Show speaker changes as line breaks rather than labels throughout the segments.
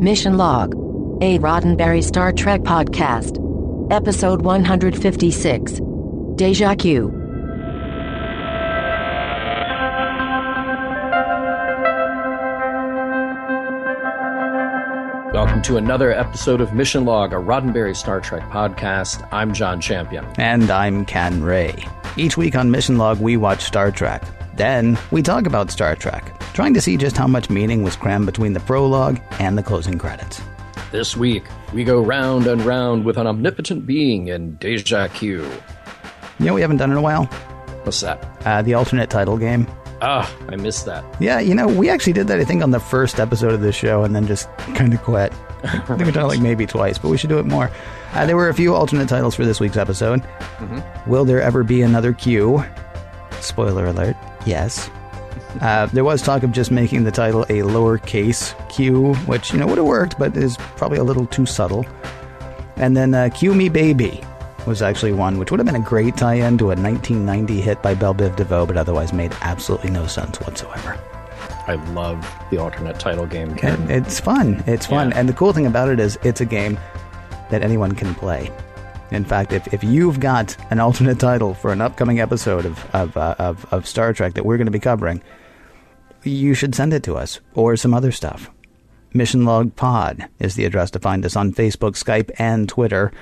Mission Log, a Roddenberry Star Trek podcast. Episode 156 Deja Q.
Welcome to another episode of Mission Log, a Roddenberry Star Trek podcast. I'm John Champion.
And I'm Ken Ray. Each week on Mission Log, we watch Star Trek. Then we talk about Star Trek, trying to see just how much meaning was crammed between the prologue and the closing credits.
This week, we go round and round with an omnipotent being in Deja Q.
You know, we haven't done in a while.
What's that?
Uh, the alternate title game.
Ah, I missed that.
Yeah, you know, we actually did that, I think, on the first episode of this show and then just kind of quit. I think we've done it like maybe twice, but we should do it more. Uh, there were a few alternate titles for this week's episode. Will there ever be another Q? Spoiler alert, yes. Uh, there was talk of just making the title a lowercase q, which, you know, would have worked, but is probably a little too subtle. And then uh, Q Me Baby was actually one which would have been a great tie in to a 1990 hit by Belle Biv DeVoe, but otherwise made absolutely no sense whatsoever.
I love the alternate title game. Ken.
it's fun. It's fun.
Yeah.
And the cool thing about it is it's a game that anyone can play. In fact, if, if you've got an alternate title for an upcoming episode of, of, uh, of, of Star Trek that we're going to be covering, you should send it to us or some other stuff. Mission Log Pod is the address to find us on Facebook, Skype, and Twitter.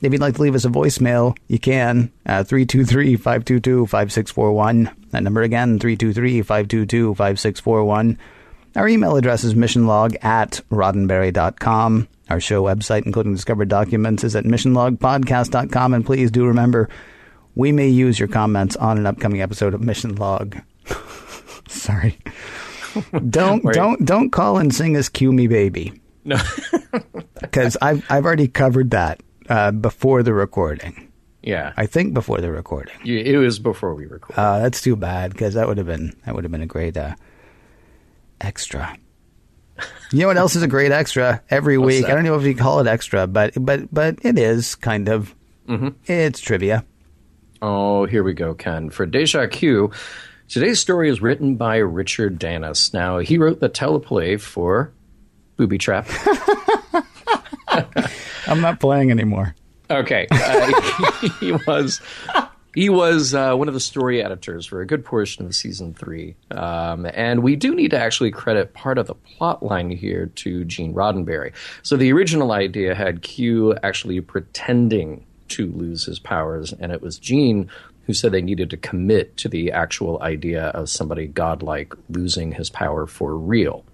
If you'd like to leave us a voicemail, you can. Uh, 323 522 5641. That number again, 323 522 5641. Our email address is missionlog at roddenberry.com. Our show website, including discovered documents, is at missionlogpodcast.com. And please do remember, we may use your comments on an upcoming episode of Mission Log. Sorry. Don't
Wait.
don't don't call and sing us "Cue Me, Baby"
No.
because I've I've already covered that uh, before the recording.
yeah.
I think before the recording.
You- it was before we recorded.
Uh, that's too bad because that would have been that would have been a great uh, extra. You know what else is a great extra every week? I don't know if you call it extra, but but but it is kind of.
Mm-hmm.
It's trivia.
Oh, here we go, Ken. For Deja Q, today's story is written by Richard Danus. Now, he wrote the teleplay for Booby Trap.
I'm not playing anymore.
Okay, uh, he was he was uh, one of the story editors for a good portion of season three, um, and we do need to actually credit part of the plot line here to Gene Roddenberry. So the original idea had Q actually pretending to lose his powers, and it was Gene who said they needed to commit to the actual idea of somebody godlike losing his power for real.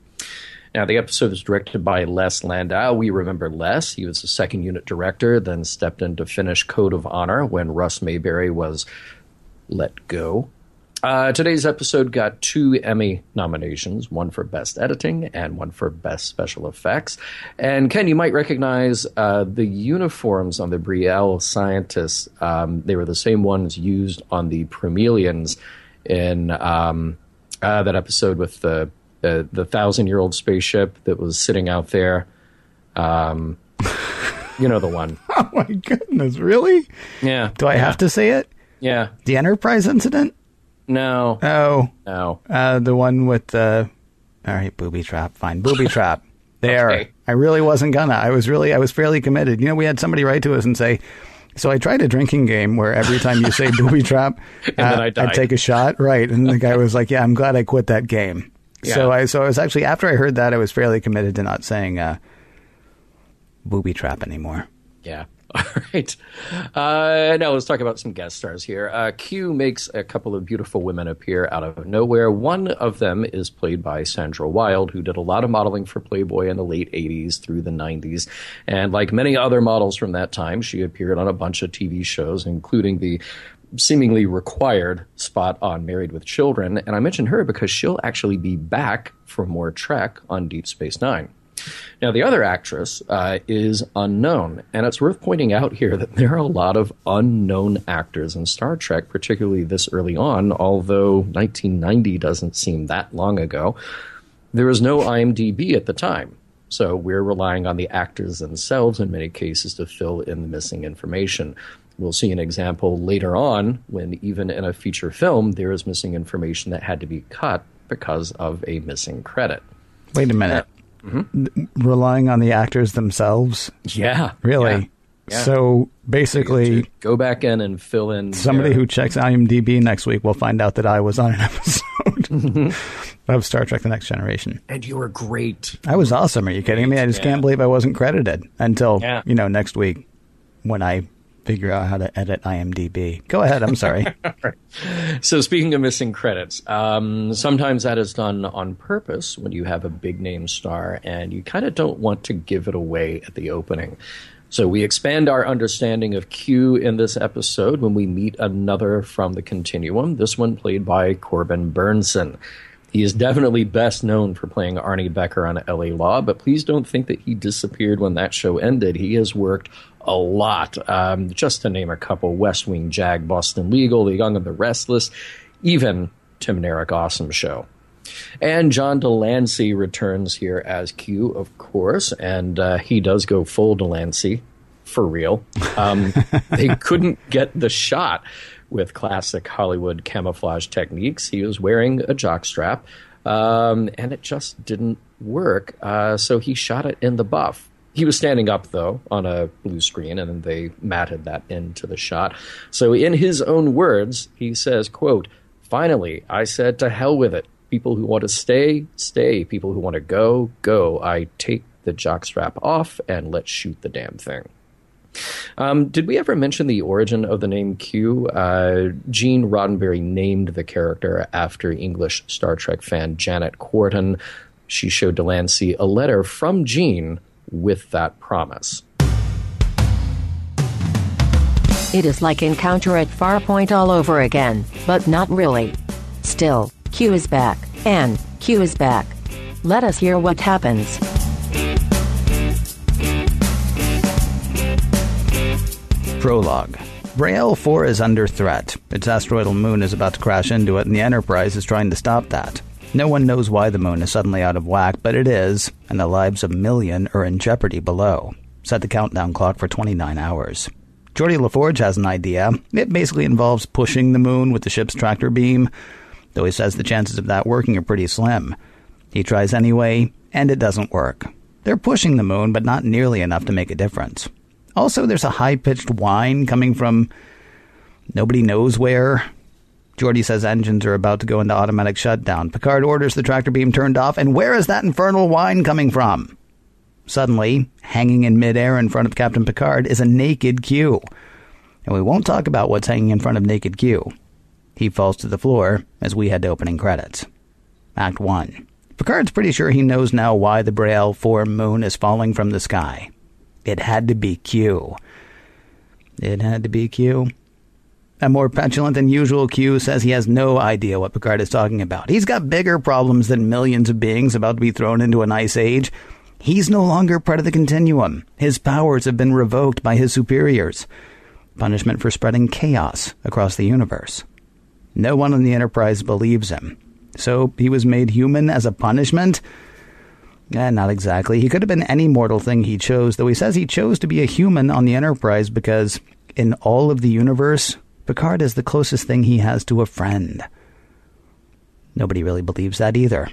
Now, the episode was directed by Les Landau. We remember Les. He was the second unit director, then stepped in to finish Code of Honor when Russ Mayberry was let go. Uh, today's episode got two Emmy nominations one for Best Editing and one for Best Special Effects. And Ken, you might recognize uh, the uniforms on the Bre'el scientists. Um, they were the same ones used on the Promellians in um, uh, that episode with the the, the thousand year old spaceship that was sitting out there. Um, you know the one.
Oh my goodness! Really?
Yeah.
Do I have to say it?
Yeah.
The Enterprise incident?
No.
Oh,
No.
uh, the one with the. All right, booby trap. Fine, booby trap. There.
Okay.
I really wasn't gonna. I was really. I was fairly committed. You know, we had somebody write to us and say. So I tried a drinking game where every time you say booby trap,
And then I died.
would take a shot. Right, and the guy was like, "Yeah, I'm glad I quit that game." So I so I was actually after I heard that I was fairly committed to not saying uh, booby trap anymore.
Yeah. All right. Uh, now let's talk about some guest stars here. Uh, Q makes a couple of beautiful women appear out of nowhere. One of them is played by Sandra Wilde, who did a lot of modeling for Playboy in the late 80s through the 90s. And like many other models from that time, she appeared on a bunch of TV shows, including the seemingly required spot on Married with Children. And I mention her because she'll actually be back for more Trek on Deep Space Nine. Now, the other actress uh, is unknown, and it's worth pointing out here that there are a lot of unknown actors in Star Trek, particularly this early on, although 1990 doesn't seem that long ago. There was no IMDb at the time, so we're relying on the actors themselves in many cases to fill in the missing information. We'll see an example later on when, even in a feature film, there is missing information that had to be cut because of a missing credit.
Wait a minute. Mm-hmm. relying on the actors themselves.
Yeah,
Really.
yeah, yeah.
So basically,
go back in and fill in
somebody
their-
who checks IMDb next week will find out that I was on an episode mm-hmm. of Star Trek: The Next Generation.
and you were great.
I was awesome. Are you kidding me? I just
Yeah.
can't believe I wasn't credited until
Yeah.
you know next week when I figure out how to edit IMDb. Go ahead. I'm sorry.
So speaking of missing credits, um, sometimes that is done on purpose when you have a big name star and you kind of don't want to give it away at the opening. So we expand our understanding of Q in this episode when we meet another from the Continuum. This one played by Corbin Bernsen. He is definitely best known for playing Arnie Becker on LA Law, but please don't think that he disappeared when that show ended. He has worked a lot. Um, just to name a couple West Wing Jag, Boston Legal, The Young and the Restless, even Tim and Eric Awesome Show. And John de Lancie returns here as Q, of course, and uh, he does go full de Lancie for real. Um, they couldn't get the shot with classic Hollywood camouflage techniques. He was wearing a jockstrap, um, and it just didn't work. Uh, so he shot it in the buff. He was standing up though on a blue screen, and they matted that into the shot. So, in his own words, he says, "quote Finally, I said to hell with it. People who want to stay, stay. People who want to go, go. I take the jockstrap off and let's shoot the damn thing." Um, did we ever mention the origin of the name Q? Uh, Gene Roddenberry named the character after English Star Trek fan Janet Quarton. She showed de Lancie a letter from Gene with that promise.
It is like Encounter at Farpoint all over again, but not really. Still, Q is back, and Q is back. Let us hear what happens.
Prologue. Bre'el 4 is under threat. Its asteroidal moon is about to crash into it, and the Enterprise is trying to stop that. No one knows why the moon is suddenly out of whack, but it is, and the lives of a million are in jeopardy below. Set the countdown clock for 29 hours. Geordi La Forge has an idea. It basically involves pushing the moon with the ship's tractor beam, though he says the chances of that working are pretty slim. He tries anyway, and it doesn't work. They're pushing the moon, but not nearly enough to make a difference. Also, there's a high pitched whine coming from nobody knows where. Geordi says engines are about to go into automatic shutdown. Picard orders the tractor beam turned off, and where is that infernal whine coming from? Suddenly, hanging in midair in front of Captain Picard is a naked Q. And we won't talk about what's hanging in front of naked Q. He falls to the floor as we head to opening credits. Act 1. Picard's pretty sure he knows now why the Bre'el 4 moon is falling from the sky. It had to be Q. It had to be Q. A more petulant than usual Q says he has no idea what Picard is talking about. He's got bigger problems than millions of beings about to be thrown into an ice age. He's no longer part of the continuum. His powers have been revoked by his superiors. Punishment for spreading chaos across the universe. No one on the Enterprise believes him. So he was made human as a punishment? Eh, not exactly. He could have been any mortal thing he chose, though he says he chose to be a human on the Enterprise because, in all of the universe, Picard is the closest thing he has to a friend. Nobody really believes that either.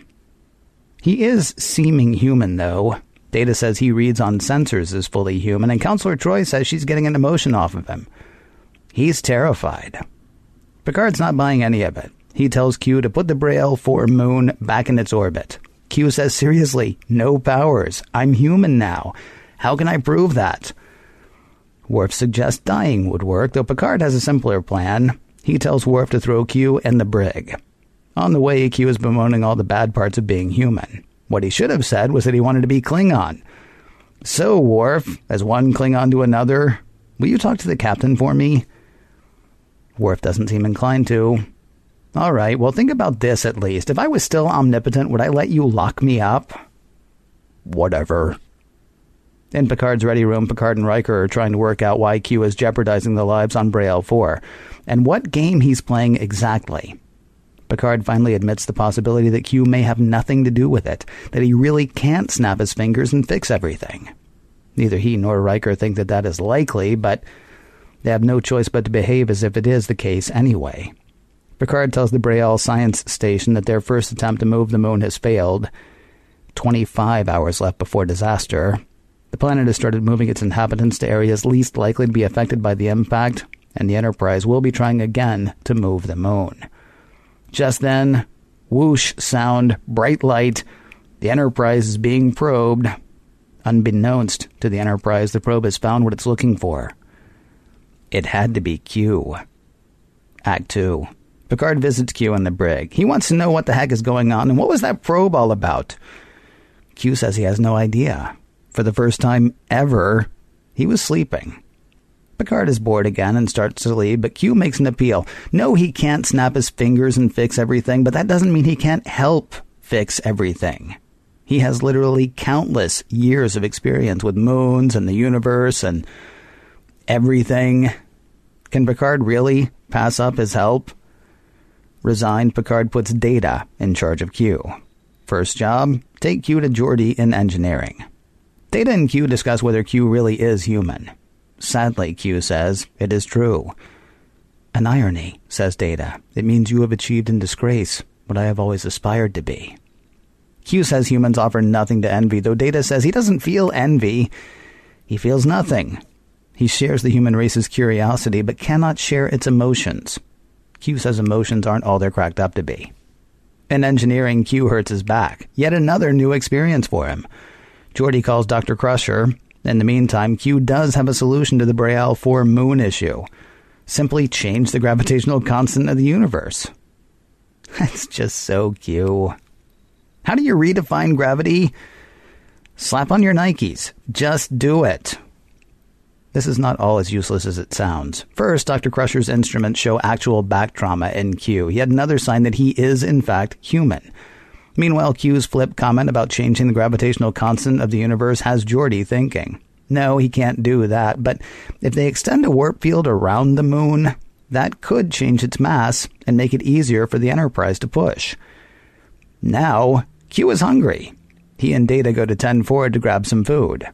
He is seeming human, though. Data says he reads on sensors as fully human, and Counselor Troi says she's getting an emotion off of him. He's terrified. Picard's not buying any of it. He tells Q to put the Bre'el 4 moon back in its orbit. Q says, seriously, no powers. I'm human now. How can I prove that? Worf suggests dying would work, though Picard has a simpler plan. He tells Worf to throw Q in the brig. On the way, Q is bemoaning all the bad parts of being human. What he should have said was that he wanted to be Klingon. So, Worf, as one Klingon to another, will you talk to the captain for me? Worf doesn't seem inclined to. All right, well, think about this at least. If I was still omnipotent, would I let you lock me up? Whatever. In Picard's ready room, Picard and Riker are trying to work out why Q is jeopardizing the lives on Bre'el 4, and what game he's playing exactly. Picard finally admits the possibility that Q may have nothing to do with it, that he really can't snap his fingers and fix everything. Neither he nor Riker think that that is likely, but they have no choice but to behave as if it is the case anyway. Picard tells the Bre'el science station that their first attempt to move the moon has failed. 25 hours left before disaster. The planet has started moving its inhabitants to areas least likely to be affected by the impact, and the Enterprise will be trying again to move the moon. Just then, whoosh sound, bright light. The Enterprise is being probed. Unbeknownst to the Enterprise, the probe has found what it's looking for. It had to be Q. Act 2. Picard visits Q in the brig. He wants to know what the heck is going on and what was that probe all about. Q says he has no idea. For the first time ever, he was sleeping. Picard is bored again and starts to leave, but Q makes an appeal. No, he can't snap his fingers and fix everything, but that doesn't mean he can't help fix everything. He has literally countless years of experience with moons and the universe and everything. Can Picard really pass up his help? Resigned, Picard puts Data in charge of Q. First job, take Q to Geordi in engineering. Data and Q discuss whether Q really is human. Sadly, Q says, it is true. An irony, says Data. It means you have achieved in disgrace what I have always aspired to be. Q says humans offer nothing to envy, though Data says he doesn't feel envy. He feels nothing. He shares the human race's curiosity, but cannot share its emotions. Q says emotions aren't all they're cracked up to be. In engineering, Q hurts his back. Yet another new experience for him. Geordi calls Dr. Crusher, in the meantime, Q does have a solution to the Bre'el 4 moon issue. Simply change the gravitational constant of the universe. That's just so Q. How do you redefine gravity? Slap on your Nikes. Just do it. This is not all as useless as it sounds. First, Dr. Crusher's instruments show actual back trauma in Q. Yet another sign that he is, in fact, human. Meanwhile, Q's flip comment about changing the gravitational constant of the universe has Geordi thinking. No, he can't do that, but if they extend a warp field around the moon, that could change its mass and make it easier for the Enterprise to push. Now, Q is hungry. He and Data go to 10 forward to grab some food.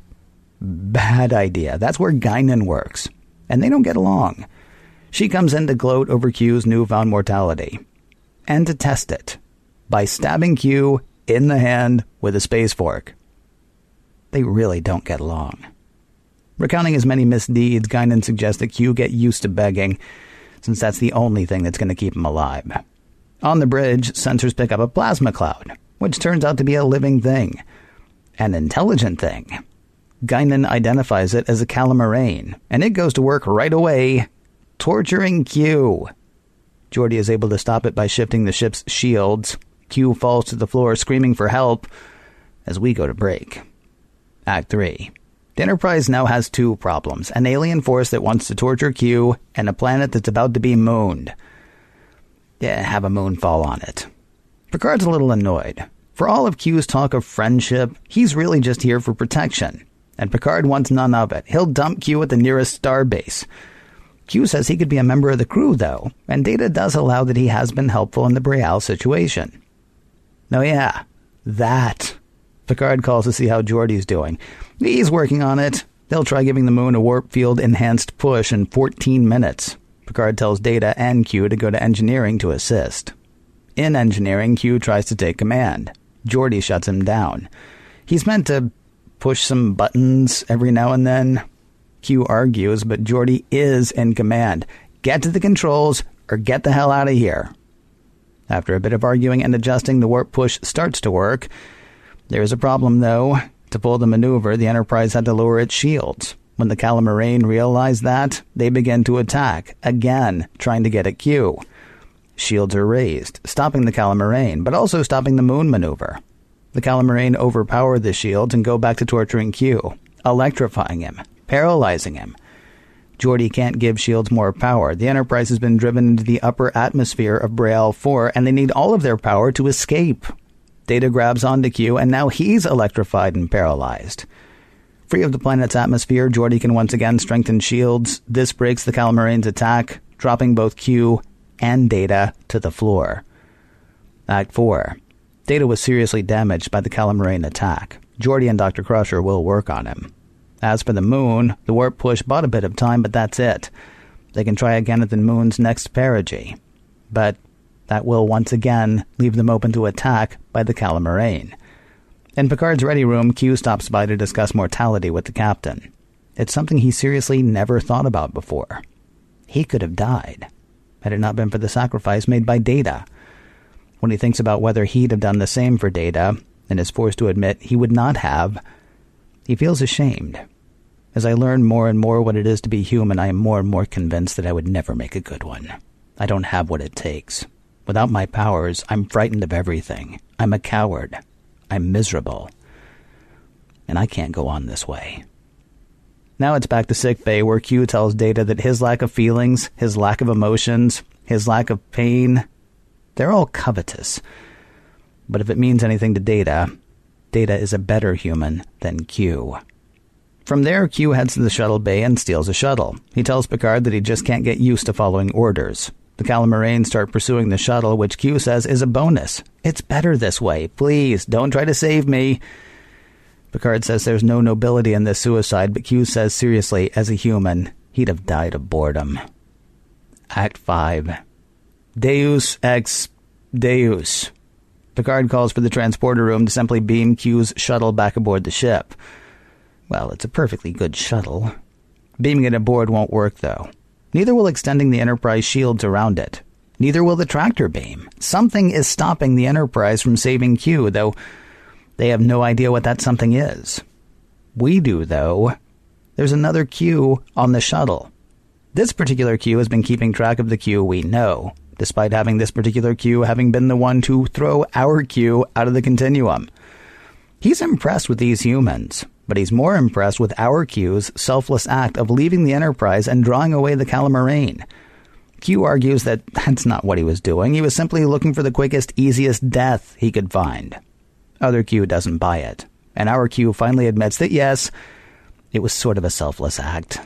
Bad idea. That's where Guinan works. And they don't get along. She comes in to gloat over Q's newfound mortality. And to test it by stabbing Q in the hand with a space fork. They really don't get along. Recounting his many misdeeds, Guinan suggests that Q get used to begging, since that's the only thing that's going to keep him alive. On the bridge, sensors pick up a plasma cloud, which turns out to be a living thing. An intelligent thing. Guinan identifies it as a calamarain, and it goes to work right away, torturing Q. Geordi is able to stop it by shifting the ship's shields, Q falls to the floor screaming for help as we go to break. Act 3. The Enterprise now has two problems an alien force that wants to torture Q, and a planet that's about to be mooned. Yeah, have a moon fall on it. Picard's a little annoyed. For all of Q's talk of friendship, he's really just here for protection. And Picard wants none of it. He'll dump Q at the nearest star base. Q says he could be a member of the crew, though, and Data does allow that he has been helpful in the Bre'el situation. No, yeah, that. Picard calls to see how Geordi's doing. He's working on it. They'll try giving the moon a warp field enhanced push in 14 minutes. Picard tells Data and Q to go to engineering to assist. In engineering, Q tries to take command. Geordi shuts him down. He's meant to push some buttons every now and then. Q argues, but Geordi is in command. Get to the controls or get the hell out of here. After a bit of arguing and adjusting, the warp push starts to work. There is a problem, though. To pull the maneuver, the Enterprise had to lower its shields. When the Calamarain realized that, they began to attack, again, trying to get at Q. Shields are raised, stopping the Calamarain, but also stopping the moon maneuver. The Calamarain overpower the shields and go back to torturing Q, electrifying him, paralyzing him, Geordi can't give Shields more power. The Enterprise has been driven into the upper atmosphere of Bre'el 4, and they need all of their power to escape. Data grabs onto Q, and now he's electrified and paralyzed. Free of the planet's atmosphere, Geordi can once again strengthen shields. This breaks the Calamarain's attack, dropping both Q and Data to the floor. Act 4. Data was seriously damaged by the Calamarain attack. Geordi and Dr. Crusher will work on him. As for the moon, the warp push bought a bit of time, but that's it. They can try again at the moon's next perigee. But that will once again leave them open to attack by the Calamarain. In Picard's ready room, Q stops by to discuss mortality with the captain. It's something he seriously never thought about before. He could have died had it not been for the sacrifice made by Data. When he thinks about whether he'd have done the same for Data, and is forced to admit he would not have, he feels ashamed. As I learn more and more what it is to be human, I am more and more convinced that I would never make a good one. I don't have what it takes. Without my powers, I'm frightened of everything. I'm a coward. I'm miserable. And I can't go on this way. Now it's back to sick bay where Q tells Data that his lack of feelings, his lack of emotions, his lack of pain, they're all covetous. But if it means anything to Data, Data is a better human than Q. From there, Q heads to the shuttle bay and steals a shuttle. He tells Picard that he just can't get used to following orders. The Calamarain start pursuing the shuttle, which Q says is a bonus. It's better this way. Please, don't try to save me. Picard says there's no nobility in this suicide, but Q says seriously, as a human, he'd have died of boredom. Act 5 Deus ex Deus. Picard calls for the transporter room to simply beam Q's shuttle back aboard the ship. Well, it's a perfectly good shuttle. Beaming it aboard won't work, though. Neither will extending the Enterprise shields around it. Neither will the tractor beam. Something is stopping the Enterprise from saving Q, though they have no idea what that something is. We do, though. There's another Q on the shuttle. This particular Q has been keeping track of the Q we know, despite having this particular Q having been the one to throw our Q out of the continuum. He's impressed with these humans, but he's more impressed with our Q's selfless act of leaving the Enterprise and drawing away the Calamarain. Q argues that that's not what he was doing. He was simply looking for the quickest, easiest death he could find. Other Q doesn't buy it, and our Q finally admits that yes, it was sort of a selfless act.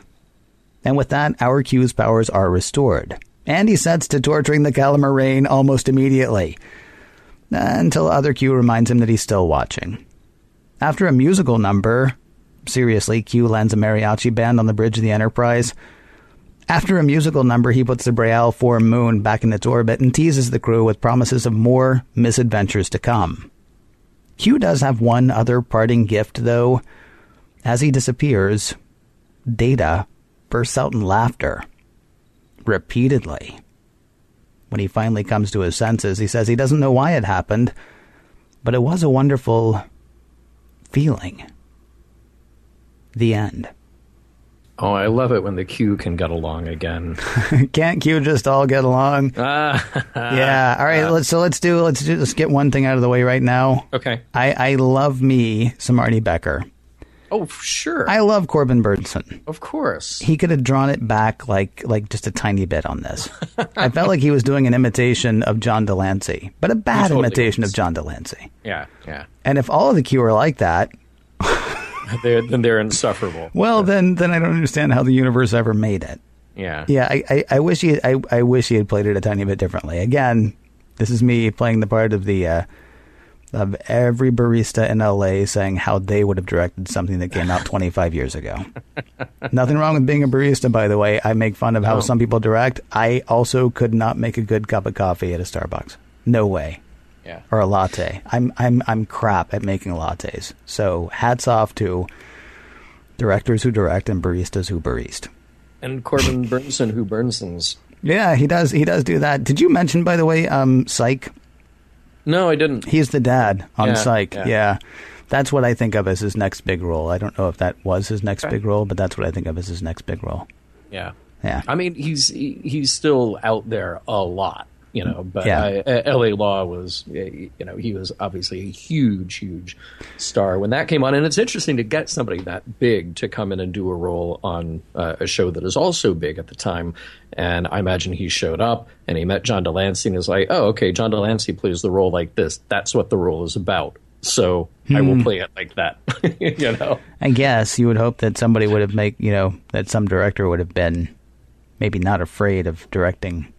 And with that, our Q's powers are restored, and he sets to torturing the Calamarain almost immediately, until other Q reminds him that he's still watching. After a musical number, seriously, Q lands a mariachi band on the bridge of the Enterprise. After a musical number, he puts the Bre'el 4 moon back in its orbit and teases the crew with promises of more misadventures to come. Q does have one other parting gift, though. As he disappears, Data bursts out in laughter. Repeatedly. When he finally comes to his senses, he says he doesn't know why it happened, but it was a wonderful feeling. The end.
Oh, I love it when the Q can get along again.
Can't Q just all get along?
Ah,
yeah. All right. Let's so let's do let's do let's get one thing out of the way right now.
okay.
I I love me some Arnie Becker.
Oh, sure.
I love Corbin Bernsen.
of course.
He could have drawn it back like like just a tiny bit on this. I felt like he was doing an imitation of John de Lancie, but a bad
totally
imitation
was.
of John de Lancie.
Yeah, yeah.
And if all of the Q are like that,
They're, then they're insufferable.
well, then then I don't understand how the universe ever made it.
Yeah.
Yeah, I, I, I wish he I, I wish he had played it a tiny bit differently. Again, this is me playing the part of the uh, of every barista in LA saying how they would have directed something that came out 25 years ago. Nothing wrong with being a barista, by the way. I make fun of how some people direct. I also could not make a good cup of coffee at a Starbucks. No way.
Yeah.
Or a latte. I'm I'm I'm crap at making lattes. So hats off to directors who direct and baristas who barista.
And Corbin Bernsen, who Bernsens.
Yeah, he does. He does do that. Did you mention, by the way, um, Psych?
No, I didn't.
He's the dad on
Yeah,
Psych.
yeah.
Yeah. that's what I think of as his next big role. I don't know if that was his next
Okay.
big role, but that's what I think of as his next big role.
Yeah.
Yeah,
I mean, he's he, he's still out there a lot, you know. But
Yeah.
uh, L.A. Law was, uh, you know, he was obviously a huge, huge star when that came on, and it's interesting to get somebody that big to come in and do a role on uh, a show that is also big at the time. And I imagine he showed up and he met John de Lancie and is like, "Oh, okay, John de Lancie plays the role like this. That's what the role is about." So I
Hmm.
will play it like that, you know.
I guess you would hope that somebody would have make you know that some director would have been maybe not afraid of directing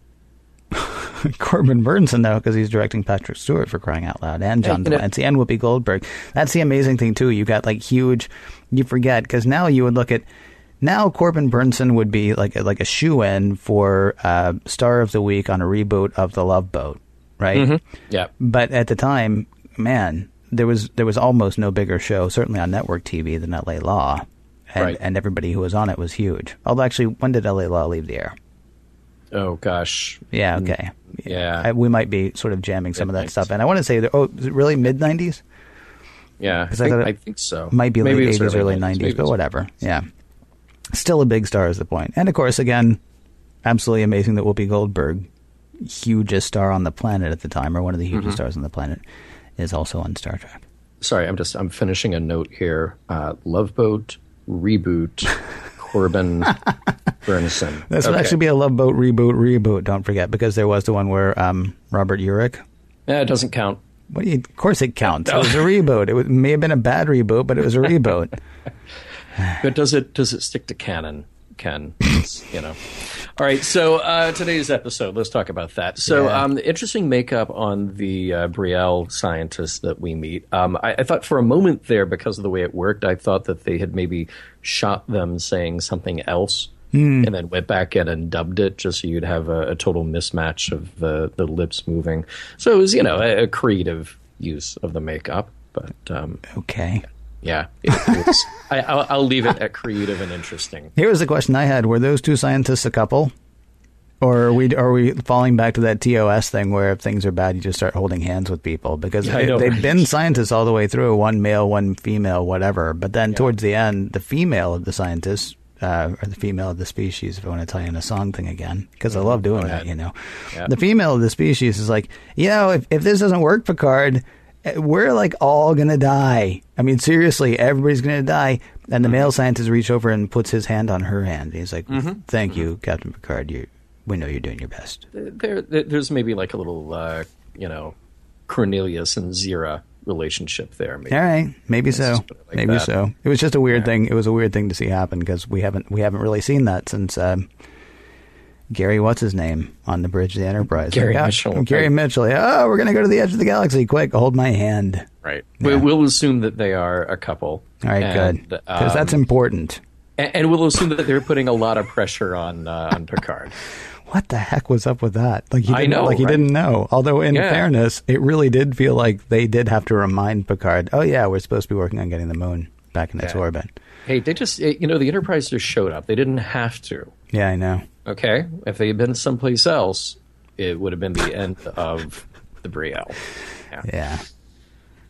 Corbin Bernsen though, because he's directing Patrick Stewart for crying out loud, and John
know-
de Lancie and Whoopi Goldberg. That's the amazing thing too. You got like huge. You forget because now you would look at now Corbin Bernsen would be like a, like a shoe in for uh, star of the week on a reboot of The Love Boat, right?
Yeah.
But at the time, man, there was there was almost no bigger show, certainly on network TV, than L.A. Law, and
Right.
and everybody who was on it was huge. Although actually, when did L.A. Law leave the air?
Oh gosh.
Yeah, okay.
Yeah.
I, we might be sort of jamming some of that stuff, and I want to say that. Oh, is it really mid '90s?
Yeah. I
I
think,
thought it
I think so.
Might be
Maybe
late '80s, early
90s,
'90s, but whatever. Yeah, still a big star is the point. And of course, again, absolutely amazing that Whoopi Goldberg, hugest star on the planet at the time, or one of the
Mm-hmm.
hugest stars on the planet, is also on Star Trek.
Sorry, I'm just I'm finishing a note here. Uh, Love Boat reboot. Corbin Bernsen.
This would
Okay.
actually be a Love Boat reboot, reboot. Don't forget, because there was the one where um, Robert Urich.
Yeah, it doesn't count.
What do you, of course, it counts. It was a reboot. It was, may have been a bad reboot, but it was a reboot.
But does it does it stick to canon? Ken, you know. All right, so uh, today's episode, let's talk about that. So,
Yeah.
um, interesting makeup on the uh, Bre'el scientist that we meet. Um, I, I thought for a moment there, because of the way it worked, I thought that they had maybe shot them saying something else. And then went back in and dubbed it just so you'd have a, a total mismatch of the, the lips moving. So it was, you know, a, a creative use of the makeup. But um,
Okay.
Yeah, it, I, I'll, I'll leave it at creative and interesting.
Here was the question I had: Were those two scientists a couple, or are we are we falling back to that TOS thing where if things are bad, you just start holding hands with people because
Yeah, know,
they've
right?
been scientists all the way through, one male, one female, whatever. But then towards the end, the female of the scientists. Uh, or the female of the species, if I want to tie in a song thing again, because I love doing that, you know.
Yeah.
The female of the species is like, you know, if, if this doesn't work, Picard, we're like all gonna die. I mean, seriously, everybody's gonna die. And the male scientist reaches over and puts his hand on her hand. He's like, "Thank you, Captain Picard. You, we know you're doing your best."
there, there there's maybe like a little uh, you know Cornelius and Zira relationship there. Maybe.
All right, maybe so,
just put it like
maybe
that.
so. It was just a weird
Yeah.
thing. It was a weird thing to see happen because we haven't we haven't really seen that since um, Gary, what's his name, on the bridge of the Enterprise?
Gary
Yeah,
Mitchell.
Gary Mitchell. Yeah, oh, we're gonna go to the edge of the galaxy. Quick, hold my hand.
Right.
Yeah.
We, we'll assume that they are a couple.
All right,
and,
good, because that's
um,
important.
and, and we'll assume that they're putting a lot of pressure on uh, on Picard.
What the heck was up with that? Like he
I
didn't,
know,
like he
right?
didn't know. Although in
Yeah.
fairness, it really did feel like they did have to remind Picard, "Oh yeah, we're supposed to be working on getting the moon back in its
Yeah.
orbit."
Hey, they just eh, you know the Enterprise just showed up. They didn't have to.
Yeah, I know.
Okay, if they had been someplace else, it would have been the end of the Bre'el.
Yeah.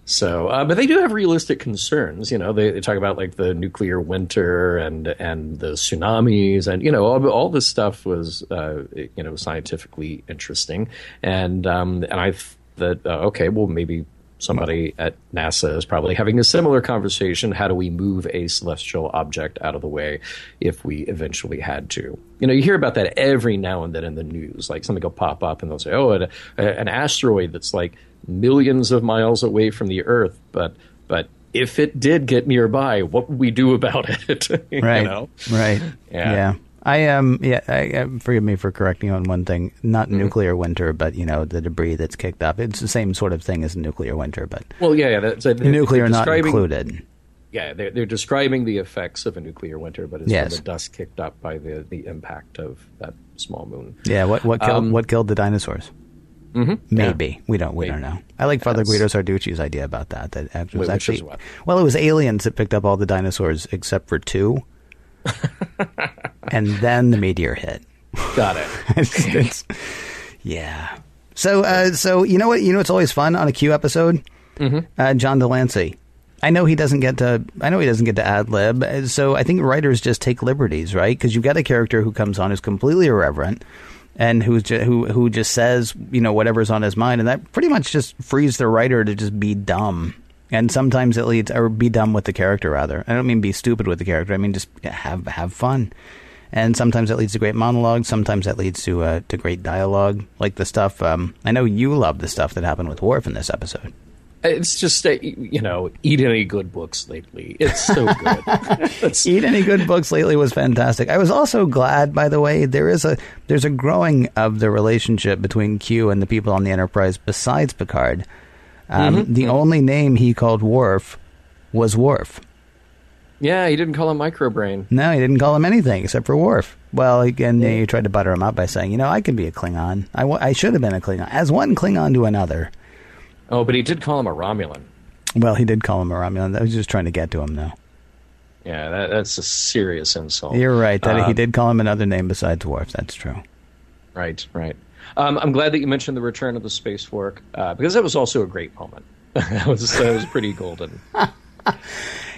So, uh, but they do have realistic concerns. You know, they, they talk about like the nuclear winter and and the tsunamis, and you know, all, all this stuff was uh, you know scientifically interesting. And um, and I th- that uh, okay, well maybe somebody at NASA is probably having a similar conversation. How do we move a celestial object out of the way if we eventually had to? You know, you hear about that every now and then in the news. Like something will pop up and they'll say, "Oh, an, an asteroid that's like millions of miles away from the Earth," but but if it did get nearby, what would we do about it? You
Right.
know?
Right.
Yeah.
Yeah. I um yeah I, um forgive me for correcting you on one thing not
Mm-hmm.
nuclear winter but you know the debris that's kicked up it's the same sort of thing as nuclear winter but
Well, yeah, yeah. That's, they're,
nuclear
they're
not included
Yeah, they're, they're describing the effects of a nuclear winter, but it's
Yes.
the dust kicked up by the, the impact of that small moon.
yeah what what killed
Um,
what killed the dinosaurs
Mm-hmm.
maybe we don't we don't know I like Father. Guido Sarducci's idea about that that was actually
is what?
well it was aliens that picked up all the dinosaurs except for two and then the meteor hit
Got it.
it's, it's- yeah. So, uh, so you know what? You know it's always fun on a Q episode? Mm-hmm. Uh, John de Lancie. I know he doesn't get to. I know he doesn't get to ad lib. uh, So I think writers just take liberties, right? Because you've got a character who comes on who's completely irreverent and who's ju- who who just says you know whatever's on his mind, and that pretty much just frees the writer to just be dumb. And sometimes it leads, or be dumb with the character rather. I don't mean be stupid with the character. I mean just have have fun and sometimes that leads to great monologues. Sometimes that leads to uh, to great dialogue, like the stuff. Um, I know you love the stuff that happened with Worf in this episode.
It's just, uh, you know, eat any good books lately. It's so good.
Eat any good books lately was fantastic. I was also glad, by the way, there is a there's a growing of the relationship between Q and the people on the Enterprise besides Picard. Um, The only name he called Worf was Worf.
yeah, he didn't call him microbrain.
No, he didn't call him anything except for Worf. Well, again, he tried to butter him up by saying, you know, I can be a Klingon. I, I should have been a Klingon. As one Klingon to another.
Oh, but he did call him a Romulan.
Well, he did call him a Romulan. I was just trying to get to him, though.
Yeah, that, that's a serious insult.
You're right. That he
Um,
did call him another name besides Worf. That's true.
Right, right. Um, I'm glad that you mentioned the return of the space fork uh, because that was also a great moment. that was that was pretty golden.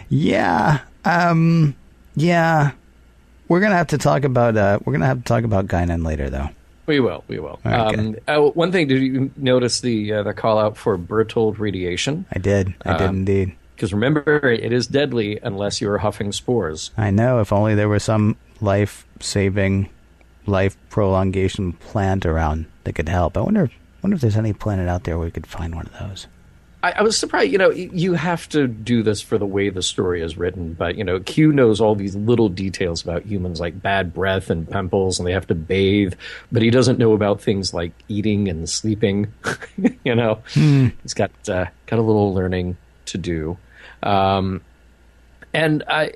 Yeah. Um. Yeah. We're gonna have to talk about. Uh. We're gonna have to talk about Guinan later, though.
We will, we will.
Okay.
Um, uh, one thing, did you notice the uh, the call out for Berthold radiation?
I did. I did
Um,
indeed.
Because remember, it is deadly unless you are huffing spores.
I know. If only there was some life-saving, life prolongation plant around that could help. I wonder. Wonder if there's any planet out there where we could find one of those.
I, I was surprised. You know, you have to do this for the way the story is written, but you know, Q knows all these little details about humans, like bad breath and pimples, and they have to bathe. But he doesn't know about things like eating and sleeping. you know, he's got uh, got a little learning to do. Um, and I,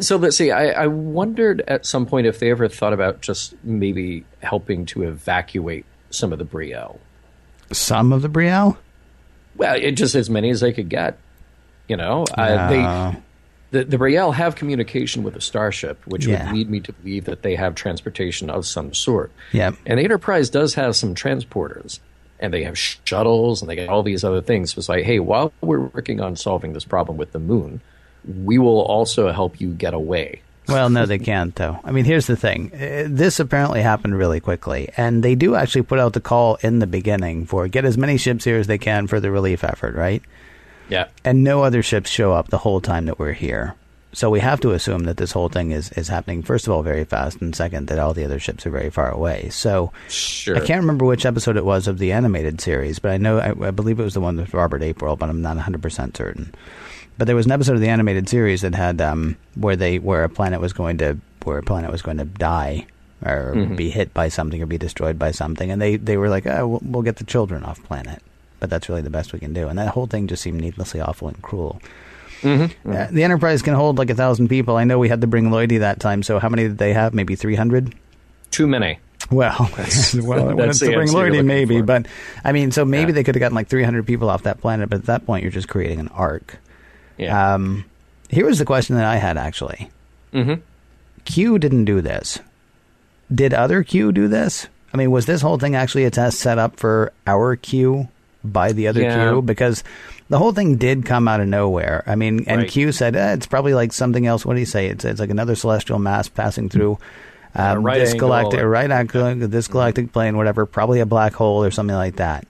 so let's see. I, I wondered at some point if they ever thought about just maybe helping to evacuate some of the Bre'el.
Some of the Bre'el.
Well, it just as many as they could get. You know, uh, they the the Bre'el have communication with the starship, which
Yeah.
would lead me to believe that they have transportation of some sort.
Yep.
And the Enterprise does have some transporters, and they have shuttles, and they got all these other things. So it's like, hey, while we're working on solving this problem with the moon, we will also help you get away.
Well, no, they can't, though. I mean, here's the thing. Uh, This apparently happened really quickly, and they do actually put out the call in the beginning for get as many ships here as they can for the relief effort, right?
Yeah.
And no other ships show up the whole time that we're here. So we have to assume that this whole thing is, is happening, first of all, very fast, and second, that all the other ships are very far away. So
Sure.
I can't remember which episode it was of the animated series, but I know, I, I believe it was the one with Robert April, but I'm not 100% certain. But there was an episode of the animated series that had um, where they where a planet was going to where a planet was going to die or be hit by something or be destroyed by something, and they they were like, oh, we'll, we'll get the children off planet, but that's really the best we can do, and that whole thing just seemed needlessly awful and cruel. Uh, the Enterprise can hold like a thousand people. I know we had to bring Lloydie that time, so how many did they have? Maybe three hundred.
Too many.
Well, well, when
that's
it's
the
to bring Lloydie, maybe,
for.
but I mean, so maybe
Yeah.
they could have gotten like 300 people off that planet, but at that point, you're just creating an arc.
Yeah.
Um, here was the question that I had actually.
Mhm.
Q didn't do this. Did other Q do this? I mean, was this whole thing actually a test set up for our Q by the other
Yeah.
Q? Because the whole thing did come out of nowhere. I mean, and
Right.
Q said eh, it's probably like something else. What do you say? It's it's like another celestial mass passing through. Um,
right
this
angle
galactic,
or-
right angle, this galactic plane, whatever, probably a black hole or something like that.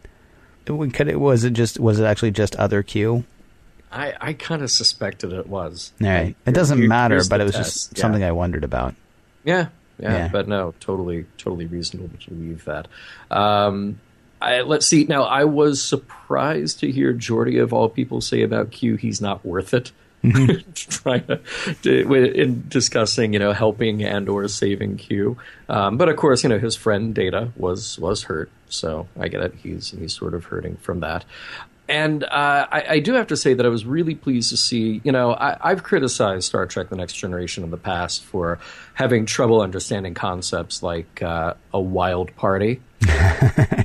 It Could it was it just was it actually just other Q?
I, I kind of suspected it was.
All right, it doesn't
here-
matter, but it was
test.
just
Yeah.
something I wondered about.
Yeah, yeah,
Yeah.
but no, totally, totally reasonable to believe that. Um, I, let's see. Now, I was surprised to hear Geordi of all people say about Q, he's not worth it. Trying to, to in discussing, you know, helping and or saving Q, um, but of course, you know, his friend Data was was hurt, so I get it. He's he's sort of hurting from that. And uh, I, I do have to say that I was really pleased to see. You know, I, I've criticized Star Trek: The Next Generation in the past for having trouble understanding concepts like uh, a wild party.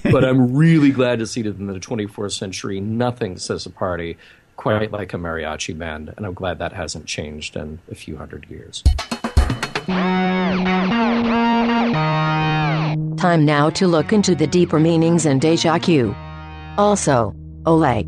but I'm really glad to see that in the 24th century, nothing says a party quite like a mariachi band, and I'm glad that hasn't changed in a few hundred years.
Time now to look into the deeper meanings in deja vu. Also, Ole.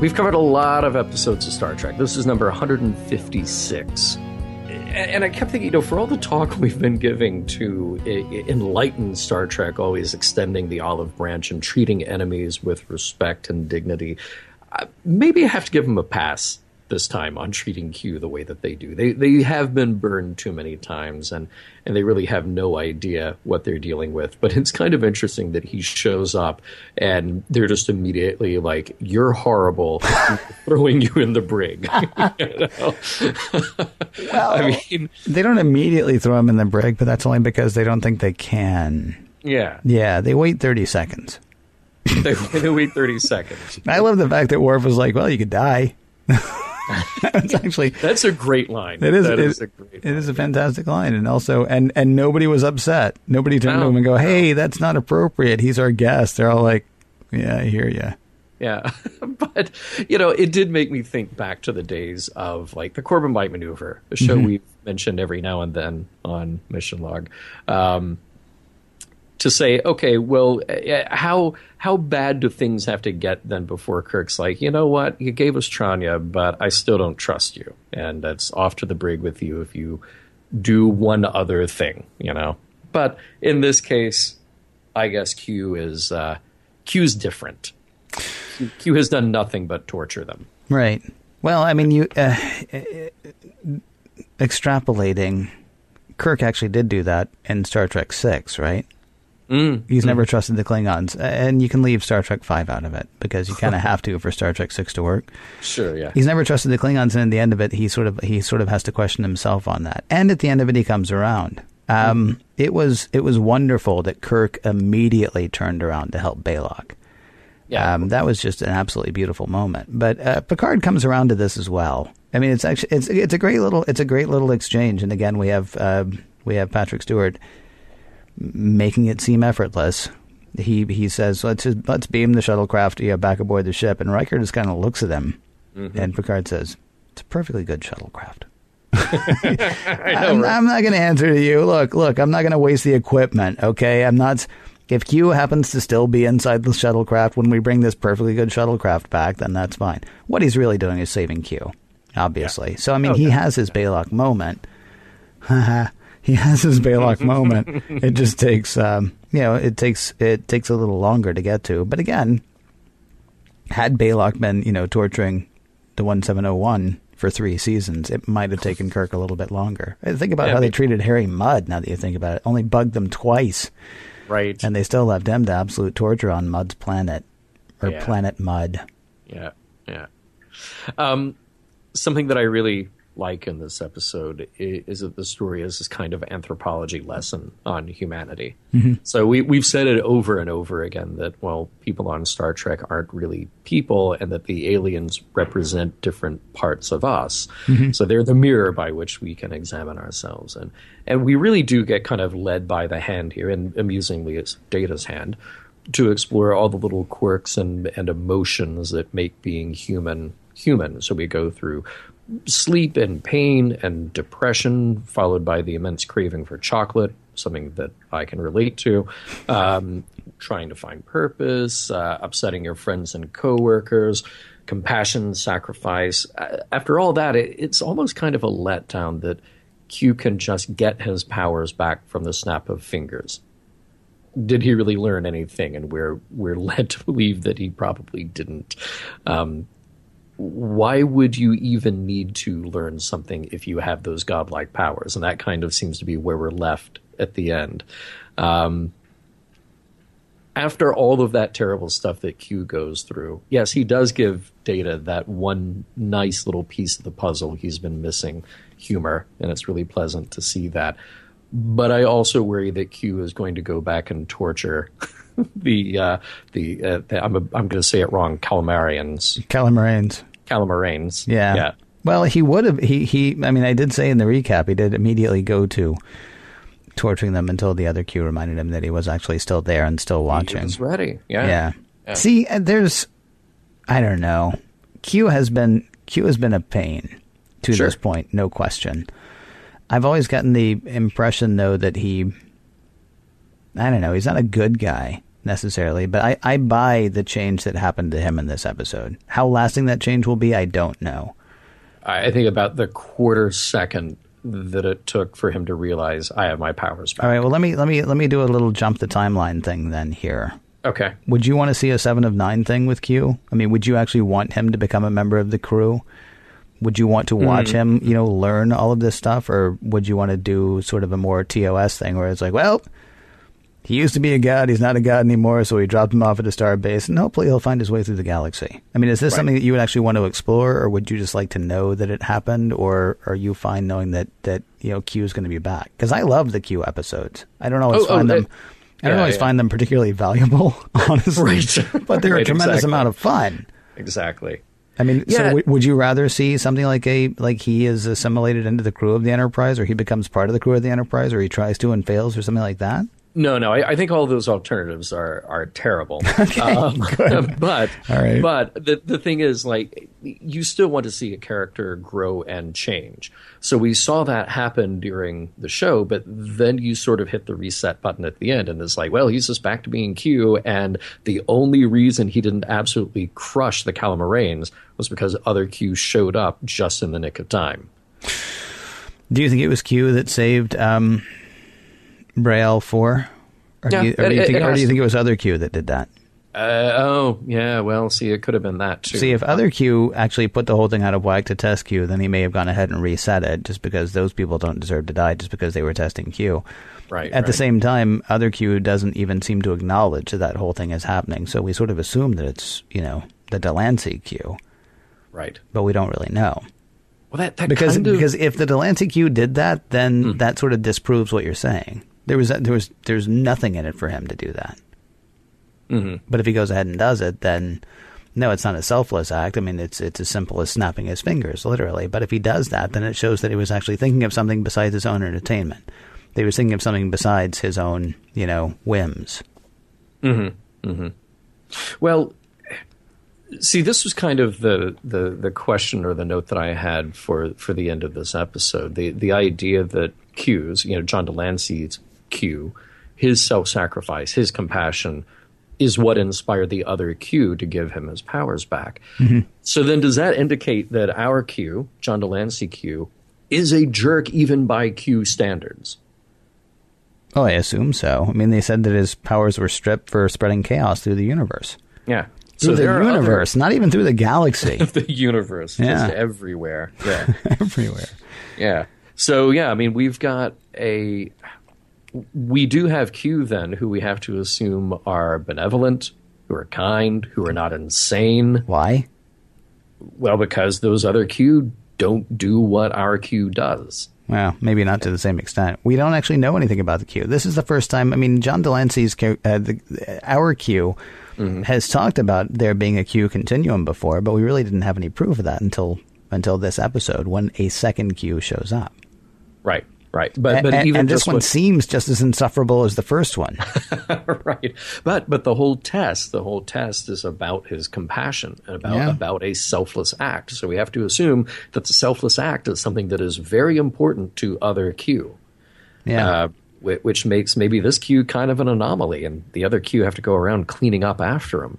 We've covered a lot of episodes of Star Trek. This is number 156. And I kept thinking, you know, for all the talk we've been giving to enlighten Star Trek, always extending the olive branch and treating enemies with respect and dignity, uh, maybe I have to give them a pass this time on treating Q the way that they do. They they have been burned too many times, and and they really have no idea what they're dealing with. But it's kind of interesting that he shows up and they're just immediately like, "You're horrible," throwing you in the brig. Know? I mean,
They don't immediately throw him in the brig, but that's only because they don't think they can.
yeah,
Yeah, they wait 30 seconds.
they, they wait thirty seconds.
I love the fact that Worf was like, well, you could die. it's actually
That's a great line.
It is.
That
it,
is a great.
it is a fantastic line, and also, and and nobody was upset. Nobody turned to him and go,
no.
"Hey, that's not appropriate. He's our guest." They're all like, "Yeah, I hear you."
Yeah, but you know, it did make me think back to the days of like the Corbomite maneuver, a show we've mentioned every now and then on Mission Log. Um, to say, okay, well, uh, how how bad do things have to get then before Kirk's like, you know what, you gave us Tranya, but I still don't trust you, and that's off to the brig with you if you do one other thing, you know. But in this case, I guess Q is uh, Q's different. Q- has done nothing but torture them.
Right. Well, I mean, you uh, extrapolating. Kirk actually did do that in Star Trek Six, right?
Mm.
He's never trusted the Klingons, and you can leave Star Trek Five out of it because you kind of have to for Star Trek Six to work.
Sure, yeah.
He's never trusted the Klingons, and at the end of it, he sort of he sort of has to question himself on that. And at the end of it, he comes around. Um, It was it was wonderful that Kirk immediately turned around to help Balok.
yeah.
Um, that was just an absolutely beautiful moment. But uh, Picard comes around to this as well. I mean, it's actually it's it's a great little it's a great little exchange. And again, we have uh, we have Patrick Stewart making it seem effortless. He he says let's just, let's beam the shuttlecraft back aboard the ship, and Riker just kind of looks at him, mm-hmm. and Picard says it's a perfectly good shuttlecraft. I'm, I'm not going to answer to you. Look, look, I'm not going to waste the equipment. Okay, I'm not. If Q happens to still be inside the shuttlecraft when we bring this perfectly good shuttlecraft back, then that's fine. What he's really doing is saving Q, obviously. So I mean,
Oh,
he
yeah.
has his Balok moment. he has his Balok moment. It just takes, um, you know, it takes it takes a little longer to get to. But again, had Balok been, you know, torturing the 1701 for three seasons, it might have taken Kirk a little bit longer. Uh, Think about
Yeah,
how they treated Harry Mudd now that you think about it. Only bugged them twice,
right.
and they still left him to absolute torture on Mudd's planet, or
Yeah.
Planet Mud.
Yeah, yeah. Um, something that I really like in this episode is, that the story is this kind of anthropology lesson on humanity. Mm-hmm. So we we've said it over and over again that well, people on Star Trek aren't really people, and that the aliens represent different parts of us. Mm-hmm. So they're the mirror by which we can examine ourselves, and and we really do get kind of led by the hand here, and amusingly, it's Data's hand to explore all the little quirks and, and emotions that make being human human. So we go through sleep and pain and depression, followed by the immense craving for chocolate, something that I can relate to. Um, trying to find purpose, uh, upsetting your friends and coworkers, compassion, sacrifice. Uh, after all that, it, it's almost kind of a letdown that Q can just get his powers back from the snap of fingers did he really learn anything? And we're we're led to believe that he probably didn't. Um, why would you even need to learn something if you have those godlike powers? And that kind of seems to be where we're left at the end. Um, after all of that terrible stuff that Q goes through, yes, he does give Data that one nice little piece of the puzzle he's been missing humor, and it's really pleasant to see that. But I also worry that Q is going to go back and torture the uh, the, uh, the I'm I'm going to say it wrong calamarians
Calamarains.
calamarains
Yeah.
yeah
Well, he would have. He he. I mean, I did say in the recap, he did immediately go to torturing them until the other Q reminded him that he was actually still there and still
he
watching.
was ready yeah
Yeah.
Yeah.
See, uh, there's, I don't know. Q has been Q has been a pain to
Sure.
this point, no question. I've always gotten the impression though that he, I don't know, he's not a good guy necessarily, but I, I buy the change that happened to him in this episode. How lasting that change will be, I don't know.
I think about the quarter second that it took for him to realize I have my powers back
All right, well let me let me let me do a little jump the timeline thing then here.
okay
Would you want to see a seven of nine thing with Q? I mean, would you actually want him to become a member of the crew? Would you want to hmm. watch him, you know, learn all of this stuff, or would you want to do sort of a more TOS thing where it's like, well, he used to be a god, he's not a god anymore, so we dropped him off at a star base, and hopefully he'll find his way through the galaxy. I mean, is this
Right.
something that you would actually want to explore, or would you just like to know that it happened, or are you fine knowing that that you know Q is going to be back? Because I love the Q episodes. I don't always
Oh, oh,
find them.
it-
I don't
yeah,
always
yeah.
find them particularly valuable, honestly.
Right.
but they're a tremendous
exactly.
amount of fun.
exactly
I mean,
Yeah.
so w- would you rather see something like a like he is assimilated into the crew of the Enterprise, or he becomes part of the crew of the Enterprise, or he tries to and fails, or something like that?
No, no, I, I think all those alternatives are are terrible. Um, but
All right.
but the the thing is, like, you still want to see a character grow and change. So we saw that happen during the show, but then you sort of hit the reset button at the end, and it's like, well, he's just back to being Q, and the only reason he didn't absolutely crush the Calamarains was because other Q showed up just in the nick of time.
Do you think it was Q that saved um, Bre'el four, or, do you, or, do you think,
it
or do you think it was other Q that did that?
Uh, oh, yeah. Well, see, it could have been that too.
See, if other Q actually put the whole thing out of whack to test Q, then he may have gone ahead and reset it, just because those people don't deserve to die, just because they were testing Q.
right
At the same time, other Q doesn't even seem to acknowledge that that whole thing is happening. So we sort of assume that it's you know the de Lancie Q,
right.
but we don't really know
Well, that that
because
kind of,
because if the de Lancie Q did that, then
Hmm.
that sort of disproves what you're saying. There was there was there's nothing in it for him to do that.
Mhm.
But if he goes ahead and does it, then no, it's not a selfless act. I mean, it's it's as simple as snapping his fingers, literally. But if he does that, then it shows that he was actually thinking of something besides his own entertainment. That he was thinking of something besides his own, you know, whims. Hmm. Hmm.
Well, see, this was kind of the, the, the question or the note that I had for, for the end of this episode. The the idea that Q's, you know, John de Lancie's Q, his self sacrifice, his compassion, is what inspired the other Q to give him his powers back. Mm-hmm. So then, does that indicate that our Q, John de Lancie Q, is a jerk even by Q standards?
Oh, I assume so. I mean, they said that his powers were stripped for spreading chaos through the universe.
Yeah.
Through
there
the
are other-
universe, not even through the galaxy.
the universe,
Yeah.
just everywhere. Yeah.
Everywhere.
Yeah. So yeah, I mean, we've got a. We do have Q then, who we have to assume are benevolent, who are kind, who are not insane.
Why?
Well, because those other Q don't do what our Q does.
Well, maybe not to the same extent. We don't actually know anything about the Q. This is the first time. I mean, John de Lancie's uh, the, our Q has talked about there being a Q continuum before, but we really didn't have any proof of that until until this episode when a second Q shows up.
Right. Right. But but
A- a-
even
and this one
what-
seems just as insufferable as the first one.
right. But but the whole test, the whole test is about his compassion and about
Yeah.
about a selfless act. So we have to assume that the selfless act is something that is very important to other Q.
Yeah.
uh, which makes maybe this Q kind of an anomaly, and the other Q have to go around cleaning up after him.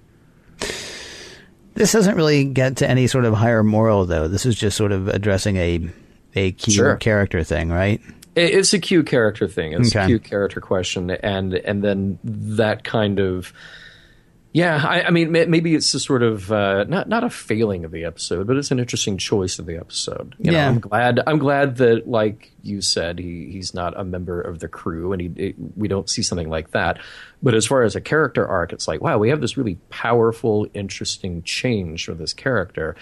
This doesn't really get to any sort of higher moral, though. This is just sort of addressing a a Q
Sure.
character thing, right?
It- It's a Q character thing. It's
Okay.
a Q character question, and and then that kind of. Yeah, I, I mean, maybe it's a sort of uh, not not a failing of the episode, but it's an interesting choice of the episode. You know,
Yeah.
I'm glad. I'm glad that, like you said, he he's not a member of the crew, and he it, we don't see something like that. But as far as a character arc, it's like, wow, we have this really powerful, interesting change for this character,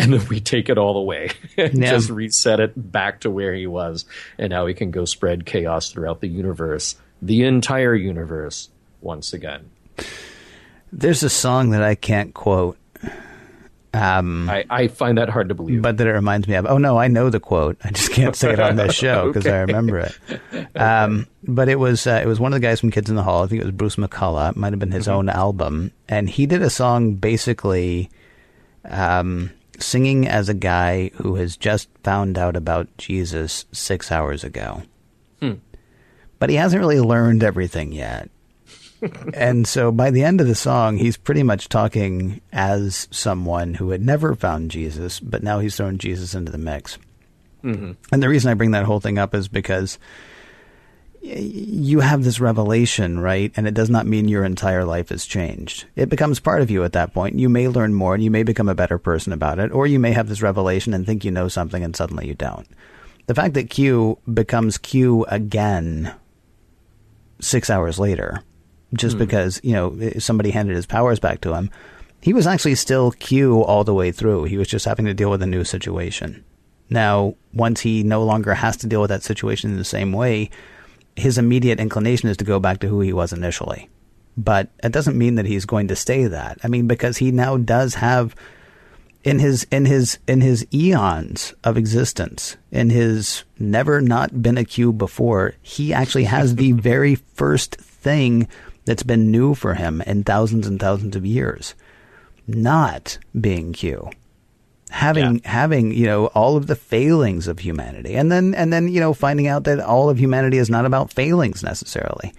and then we take it all away and
Yeah.
just reset it back to where he was, and now he can go spread chaos throughout the universe, the entire universe, once again.
There's a song that I can't quote,
I, I find that hard to believe.
but that it reminds me of. Oh no, I know the quote. I just can't say it on this show because I remember it. Um, but it was uh, it was one of the guys from Kids in the Hall. I think it was Bruce McCulloch. It might have been his own album, and he did a song basically um, singing as a guy who has just found out about Jesus six hours ago. Hmm. But he hasn't really learned everything yet. and so by the end of the song, he's pretty much talking as someone who had never found Jesus, but now he's thrown Jesus into the mix. Mm-hmm. And the reason I bring that whole thing up is because you have this revelation, right? And it does not mean your entire life has changed. It becomes part of you at that point. You may learn more and you may become a better person about it, or you may have this revelation and think you know something and suddenly you don't. The fact that Q becomes Q again six hours later, just hmm. because, you know, somebody handed his powers back to him, he was actually still Q all the way through. He was just having to deal with a new situation. Now, once he no longer has to deal with that situation in the same way, his immediate inclination is to go back to who he was initially. But it doesn't mean that he's going to stay that. I mean, because he now does have in his in his in his eons of existence, in his never not been a Q before, he actually has the very first thing that's been new for him in thousands and thousands of years, not being Q. Having yeah. having you know all of the failings of humanity, and then and then you know finding out that all of humanity is not about failings necessarily.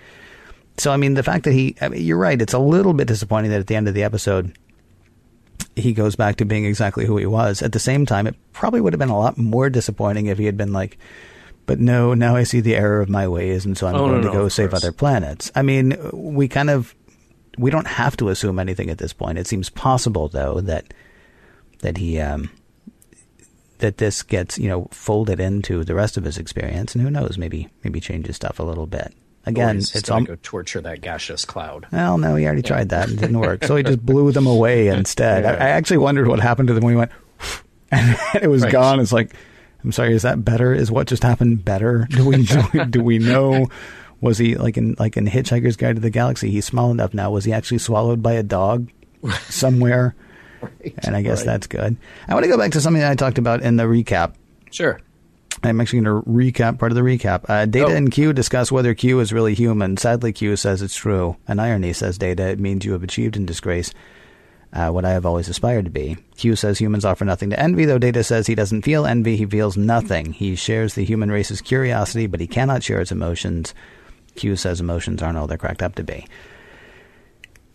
So I mean, the fact that he, I mean, you're right. It's a little bit disappointing that at the end of the episode, he goes back to being exactly who he was. At the same time, it probably would have been a lot more disappointing if he had been like, but no, now I see the error of my ways, and so I'm oh, going no, to go save course. other planets. I mean, we kind of we don't have to assume anything at this point. It seems possible, though, that that he um, that this gets you know folded into the rest of his experience, and who knows, maybe maybe changes stuff a little bit. Again,
it's
going
to go torture that gaseous cloud.
Well, no, he already yeah. tried that. And it didn't work. so he just blew them away instead. Yeah. I, I, actually wondered what happened to them when he went, and it was right. gone. It's like, I'm sorry, is that better? Is what just happened better? Do we do, we, do we know? Was he like in like in Hitchhiker's Guide to the Galaxy? He's small enough now. Was he actually swallowed by a dog somewhere? Right. And I guess right. that's good. I want to go back to something I talked about in the recap.
Sure.
I'm actually going to recap part of the recap. Uh, Data oh. and Q discuss whether Q is really human. Sadly, Q says it's true. An irony, says Data. It means you have achieved in disgrace uh, what I have always aspired to be. Q says humans offer nothing to envy, though Data says he doesn't feel envy. He feels nothing. He shares the human race's curiosity, but he cannot share its emotions. Q says emotions aren't all they're cracked up to be.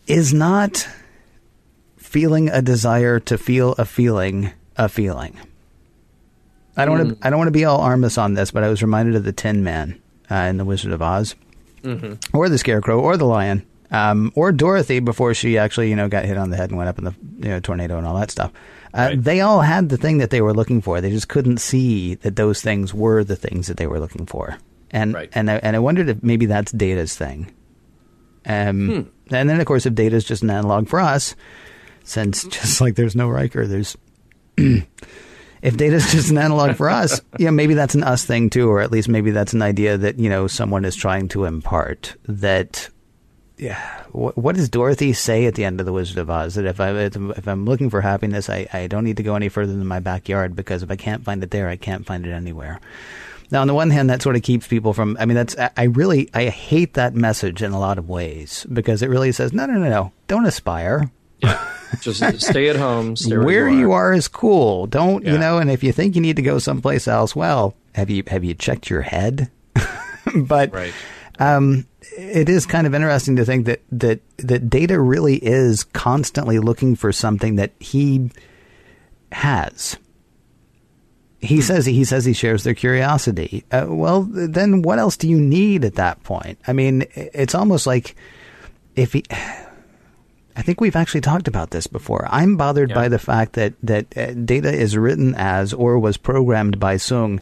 Is not feeling a desire to feel a feeling a feeling? I don't mm. want to. I don't want to be all Armus on this, but I was reminded of the Tin Man uh, in the Wizard of Oz, mm-hmm. or the Scarecrow, or the Lion, um, or Dorothy before she actually, you know, got hit on the head and went up in the you know, tornado and all that stuff. Uh, right. They all had the thing that they were looking for. They just couldn't see that those things were the things that they were looking for. And right. and I, and I wondered if maybe that's Data's thing. Um, hmm. And then of course, if Data's just an analog for us, since just like there's no Riker, there's if data is just an analog for us, yeah, maybe that's an us thing too, or at least maybe that's an idea that you know someone is trying to impart. That, yeah, what, what does Dorothy say at the end of the Wizard of Oz? That if I if I'm looking for happiness, I, I don't need to go any further than my backyard because if I can't find it there, I can't find it anywhere. Now, on the one hand, that sort of keeps people from. I mean, that's I really I hate that message in a lot of ways because it really says no, no, no, no, don't aspire.
Yeah. Just stay at home.
where, where you, are. you, are. is cool. Don't yeah. you know? And if you think you need to go someplace else, well, have you have you checked your head? but right. um, it is kind of interesting to think that that that data really is constantly looking for something that he has. He hmm. says he says he shares their curiosity. Uh, well, then what else do you need at that point? I mean, it's almost like if he I think we've actually talked about this before. I'm bothered yeah. by the fact that that uh, data is written as or was programmed by Soong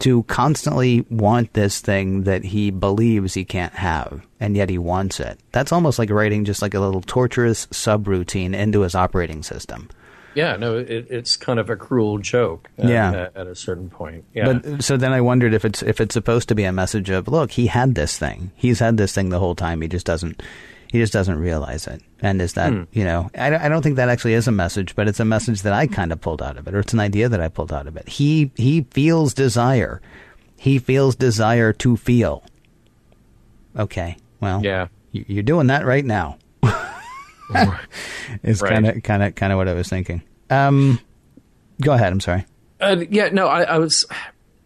to constantly want this thing that he believes he can't have, and yet he wants it. That's almost like writing just like a little torturous subroutine into his operating system.
Yeah, no, it, it's kind of a cruel joke. At, yeah. At, at, a certain point. Yeah.
But so then I wondered if it's if it's supposed to be a message of look, he had this thing. He's had this thing the whole time. He just doesn't he just doesn't realize it. And is that, hmm. you know, I, I don't think that actually is a message, but it's a message that I kind of pulled out of it, or it's an idea that I pulled out of it. He, he feels desire. He feels desire to feel. Okay. Well, yeah. you're doing that right now. is kind of, kind of, kind of what I was thinking. Um, go ahead. I'm sorry.
Uh, yeah, no, I, I was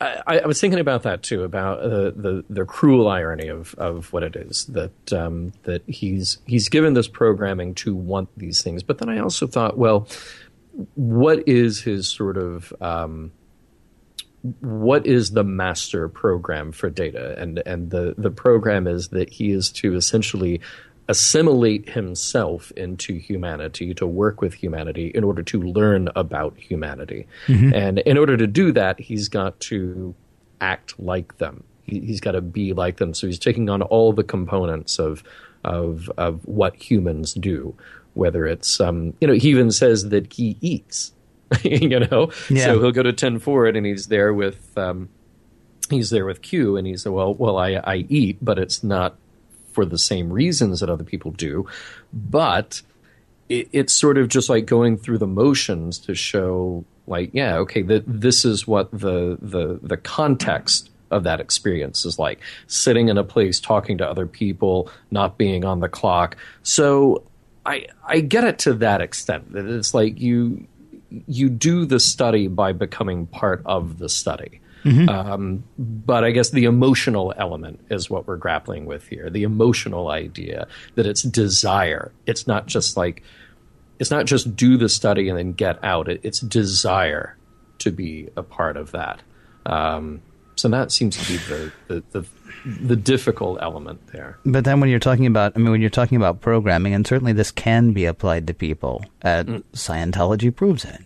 I, I, was thinking about that too, about uh, the the cruel irony of, of what it is that um, that he's he's given this programming to want these things, but then I also thought, well, what is his sort of um, what is the master program for data? And and the the program is that he is to essentially assimilate himself into humanity, to work with humanity in order to learn about humanity. Mm-hmm. And in order to do that, he's got to act like them. He, has got to be like them. So he's taking on all the components of of of what humans do. Whether it's um, you know, he even says that he eats. you know, yeah. so he'll go to ten forward and he's there with um, he's there with Q, and he's well, well, I I eat, but it's not for the same reasons that other people do. But it, it's sort of just like going through the motions to show like yeah okay that this is what the the the context of that experience is like sitting in a place talking to other people not being on the clock so i i get it to that extent that it's like you you do the study by becoming part of the study Mm-hmm. Um, but I guess the emotional element is what we're grappling with here. The emotional idea that it's desire. It's not just like it's not just do the study and then get out. It, it's desire to be a part of that. Um, so that seems to be the, the, the the difficult element there.
But then when you're talking about, I mean, when you're talking about programming, and certainly this can be applied to people, uh, mm. Scientology proves it.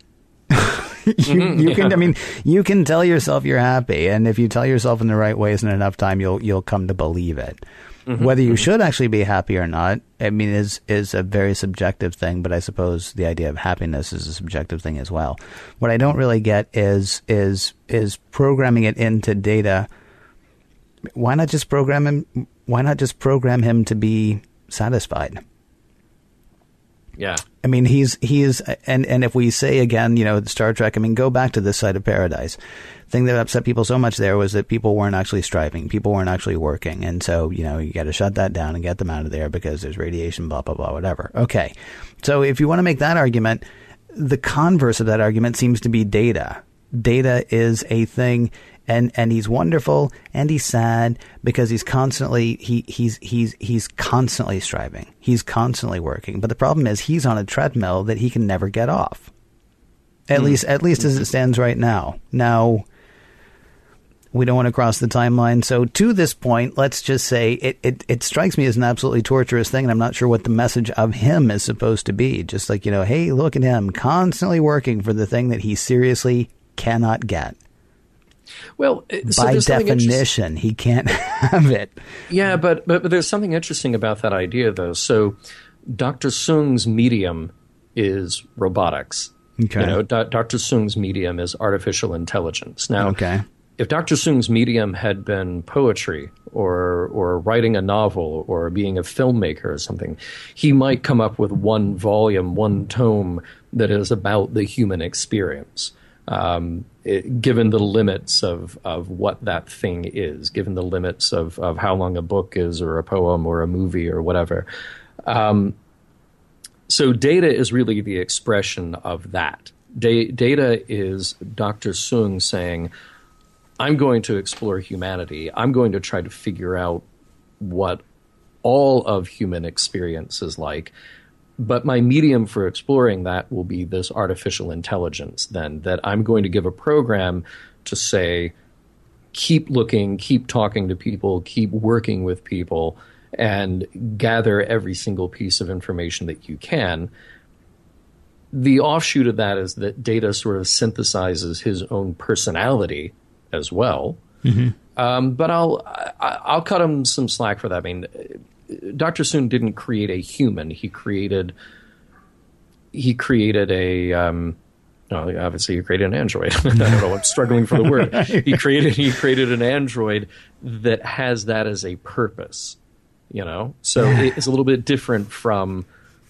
you, mm-hmm, you yeah. can, I mean, you can tell yourself you're happy, and if you tell yourself in the right ways and enough time, you'll you'll come to believe it. Mm-hmm. Whether you mm-hmm. should actually be happy or not, I mean, is is a very subjective thing. But I suppose the idea of happiness is a subjective thing as well. What I don't really get is is is programming it into data. Why not just program him? Why not just program him to be satisfied?
Yeah.
I mean, he's he's and and if we say again, you know, Star Trek. I mean, go back to this side of paradise. The thing that upset people so much there was that people weren't actually striving, people weren't actually working, and so you know you got to shut that down and get them out of there because there's radiation, blah blah blah, whatever. Okay, so if you want to make that argument, the converse of that argument seems to be data. Data is a thing and and he's wonderful and he's sad because he's constantly he he's he's he's constantly striving. He's constantly working. But the problem is he's on a treadmill that he can never get off. At mm. least at least as it stands right now. Now we don't want to cross the timeline. So to this point, let's just say it, it, it strikes me as an absolutely torturous thing, and I'm not sure what the message of him is supposed to be. Just like, you know, hey, look at him constantly working for the thing that he seriously cannot get.
Well,
uh, so by definition, he can't have it.
Yeah, but, but but there's something interesting about that idea, though. So, Dr. Soong's medium is robotics. Okay. You know, D- Dr. Soong's medium is artificial intelligence. Now,
okay.
if Dr. Soong's medium had been poetry or or writing a novel or being a filmmaker or something, he might come up with one volume, one tome that is about the human experience um, it, given the limits of, of what that thing is, given the limits of, of how long a book is, or a poem, or a movie, or whatever. Um, so, data is really the expression of that. Da- data is Dr. Soong saying, I'm going to explore humanity. I'm going to try to figure out what all of human experience is like but my medium for exploring that will be this artificial intelligence then that i'm going to give a program to say keep looking keep talking to people keep working with people and gather every single piece of information that you can the offshoot of that is that data sort of synthesizes his own personality as well mm-hmm. um, but I'll I'll cut him some slack for that. I mean, Dr. Soong didn't create a human. He created he created a um, well, obviously he created an android. I don't know. I'm struggling for the word. He created he created an android that has that as a purpose. You know, so it's a little bit different from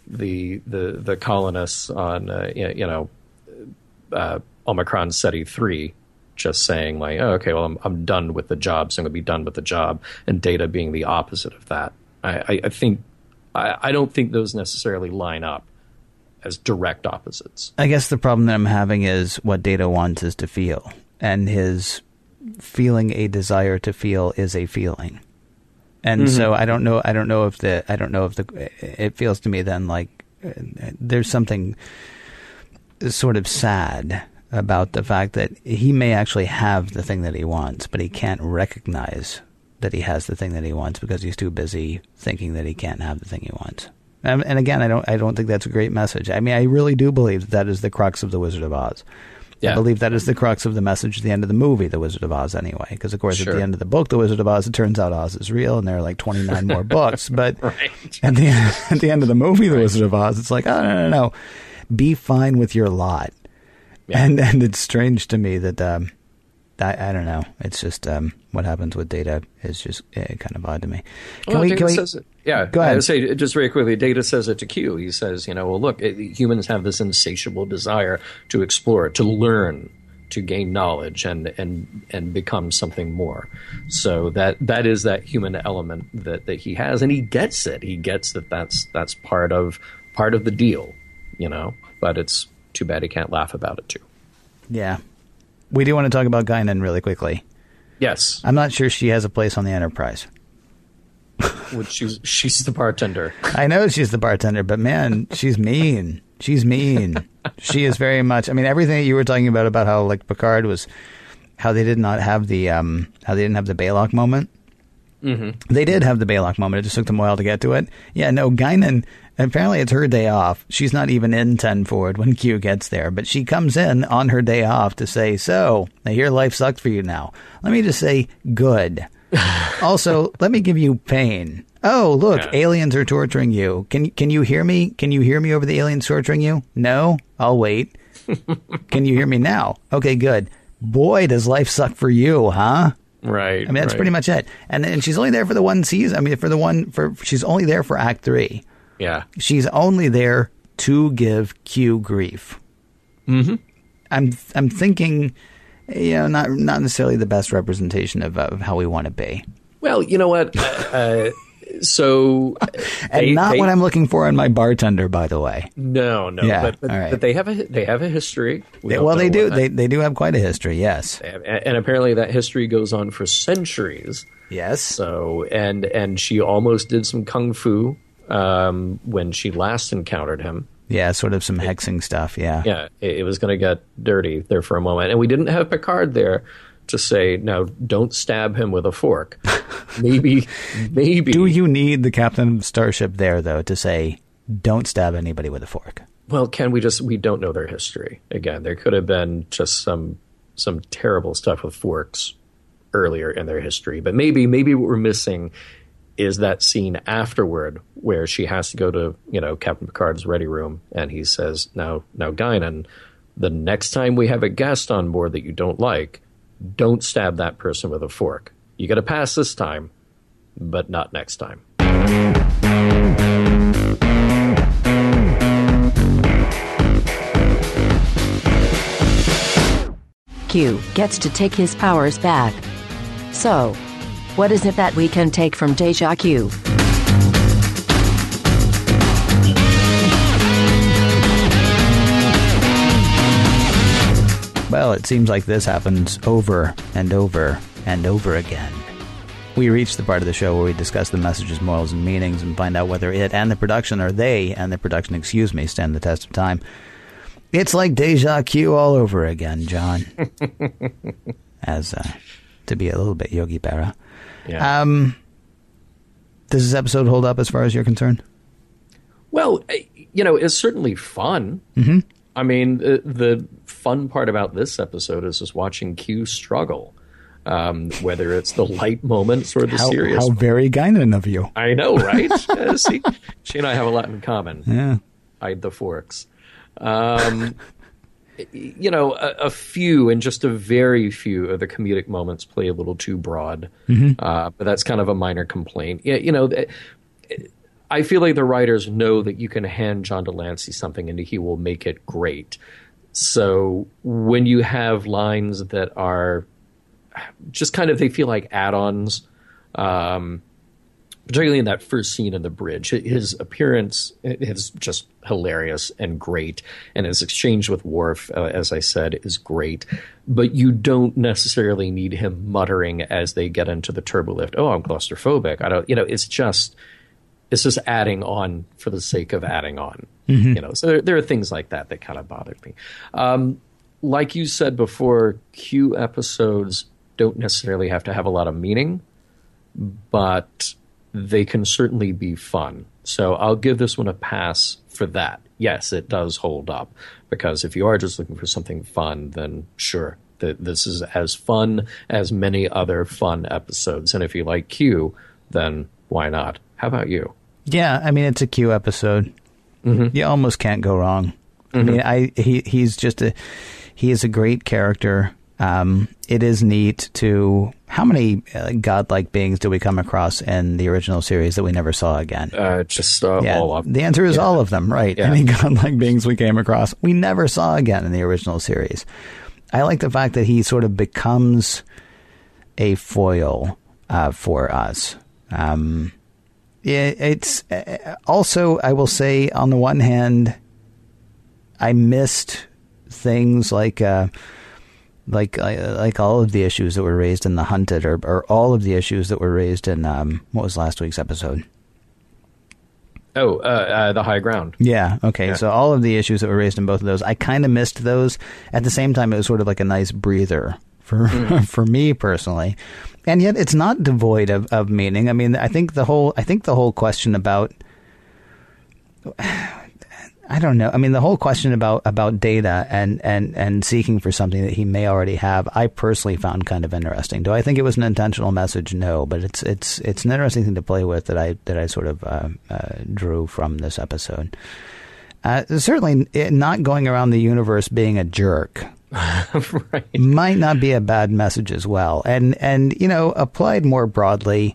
the the the colonists on uh, you know uh, Omicron Ceti three just saying like, oh, okay, well, I'm I'm done with the job, so I'm going to be done with the job, and data being the opposite of that. I, I think I, I don't think those necessarily line up as direct opposites.
I guess the problem that I'm having is what Data wants is to feel, and his feeling a desire to feel is a feeling. And mm-hmm. so I don't know. I don't know if the. I don't know if the. It feels to me then like there's something sort of sad about the fact that he may actually have the thing that he wants, but he can't recognize that he has the thing that he wants because he's too busy thinking that he can't have the thing he wants. And, and again, I don't I don't think that's a great message. I mean, I really do believe that, that is the crux of the Wizard of Oz. Yeah. I believe that is the crux of the message at the end of the movie, The Wizard of Oz, anyway. Because, of course, sure. at the end of the book, The Wizard of Oz, it turns out Oz is real, and there are like 29 more books. But right. at, the, at the end of the movie, The right. Wizard of Oz, it's like, oh, no, no, no. Be fine with your lot. Yeah. And, and it's strange to me that um, I, I don't know. It's just um, what happens with data is just uh, kind of odd to me. Can
Well,
we?
Data says it. Yeah,
Go ahead.
I say just very quickly. Data says it to Q. He says, you know, well, look, it, humans have this insatiable desire to explore, to learn, to gain knowledge, and and and become something more. So that that is that human element that that he has, and he gets it. He gets that that's that's part of part of the deal, you know. But it's too bad he can't laugh about it too.
yeah, we do want to talk about Guinan really quickly.
Yes,
I'm not sure she has a place on the Enterprise.
she's the bartender.
I know she's the bartender, but man, she's mean. She's mean. she is very much. I mean, everything that you were talking about about how like Picard was, how they did not have the um, how they didn't have the Balok moment. Mm-hmm. They did have the Balok moment. It just took them a while to get to it. Yeah, no, Guinan. Apparently, it's her day off. She's not even in ten forward when Q gets there, but she comes in on her day off to say, "So, I hear life sucked for you now." Let me just say, good. also, let me give you pain. Oh, look,
Yeah.
aliens are torturing you. Can can you hear me? Can you hear me over the aliens torturing you? No, I'll wait. can you hear me now? Okay, good. Boy, does life suck for you, huh?
Right.
I mean, that's pretty much it. And and she's only there for the one season. I mean, for the one for she's only there for Act Three.
Yeah.
She's only there to give Q grief. Mm-hmm. I'm I'm thinking, you know, not not necessarily the best representation of, of how we want to be,
Well, you know what? Uh, uh, so,
and
they-
not
they-
what I'm looking for in my bartender. By the way,
No, no.
Yeah,
but but,
right.
but they have a they have a history. We
They- well, they do. They they do have quite a history. Yes,
and, and apparently that history goes on for centuries.
yes.
So and and she almost did some kung fu um, when she last encountered him.
Yeah, sort of some hexing stuff. Yeah.
Yeah, it, it was going to get dirty there for a moment, and we didn't have Picard there to say, "No, don't stab him with a fork." maybe, maybe.
Do you need the captain of Starship there though to say, "Don't stab anybody with a fork"?
Well, can we just we don't know their history. Again, there could have been just some some terrible stuff with forks earlier in their history, but maybe maybe what we're missing is that scene afterward where she has to go to, you know, Captain Picard's ready room and he says, "Now, now Guinan, the next time we have a guest on board that you don't like, don't stab that person with a fork. You got to pass this time, but not next time."
Q gets to take his powers back. So, what is it that we can take from Deja Q?
Well, it seems like this happens over and over and over again. We reach the part of the show where we discuss the messages, morals, and meanings and find out whether it and the production, or they and the production, excuse me, stand the test of time. It's like deja Q all over again, John. As uh, to be a little bit Yogi Berra.
Yeah.
Um, does this episode hold up as far as you're concerned?
Well, eh, you know, it's certainly fun. Mm-hmm. I mean, the, the fun part about this episode is just watching Q struggle, um, whether it's the light moments or the
How,
serious.
how very Guinan of you.
I know, right? Uh, see, she and I have a lot in common.
Yeah.
Hide the forks. Um, you know, a, a few and just a very few of the comedic moments play a little too broad, uh, but that's kind of a minor complaint. Yeah, you know, I feel like the writers know that you can hand John de Lancie something and he will make it great. So when you have lines that are just kind of they feel like add-ons, um, particularly in that first scene in the bridge. His appearance is just hilarious and great, and his exchange with Worf, uh, as I said, is great. But you don't necessarily need him muttering as they get into the turbolift. Oh, I'm claustrophobic. I don't. You know, it's just it's just adding on for the sake of adding on. You know, so there, there are things like that that kind of bothered me. Um, like you said before, Q episodes don't necessarily have to have a lot of meaning but they can certainly be fun. So I'll give this one a pass for that. Yes, it does hold up because if you are just looking for something fun, then sure, th- this is as fun as many other fun episodes. And if you like Q, then why not? How about you?
Yeah, I mean it's a Q episode. You almost can't go wrong. I mean, I he he's just a he is a great character. Um, it is neat to how many uh, godlike beings do we come across in the original series that we never saw again?
Uh, just uh,
yeah,
all of
the answer is all of them, right?
Yeah.
Any godlike beings we came across, we never saw again in the original series. I like the fact that he sort of becomes a foil uh, for us. Um, it, it's uh, also, I will say, on the one hand, I missed things like. Like like all of the issues that were raised in the hunted or, or all of the issues that were raised in um, what was last week's episode?
Oh, uh, uh, the high ground.
yeah okay
Yeah.
so all of the issues that were raised in both of those i kind of missed those. At the same time it was sort of like a nice breather for for me personally. And yet it's not devoid of, of meaning. I mean i think the whole i think the whole question about I don't know. I mean, the whole question about, about data and, and, and seeking for something that he may already have, I personally found kind of interesting. Do I think it was an intentional message? No, but it's it's it's an interesting thing to play with that I that I sort of uh, uh, drew from this episode. Uh, certainly, it, not going around the universe being a jerk
right.
might not be a bad message as well. And and you know, applied more broadly,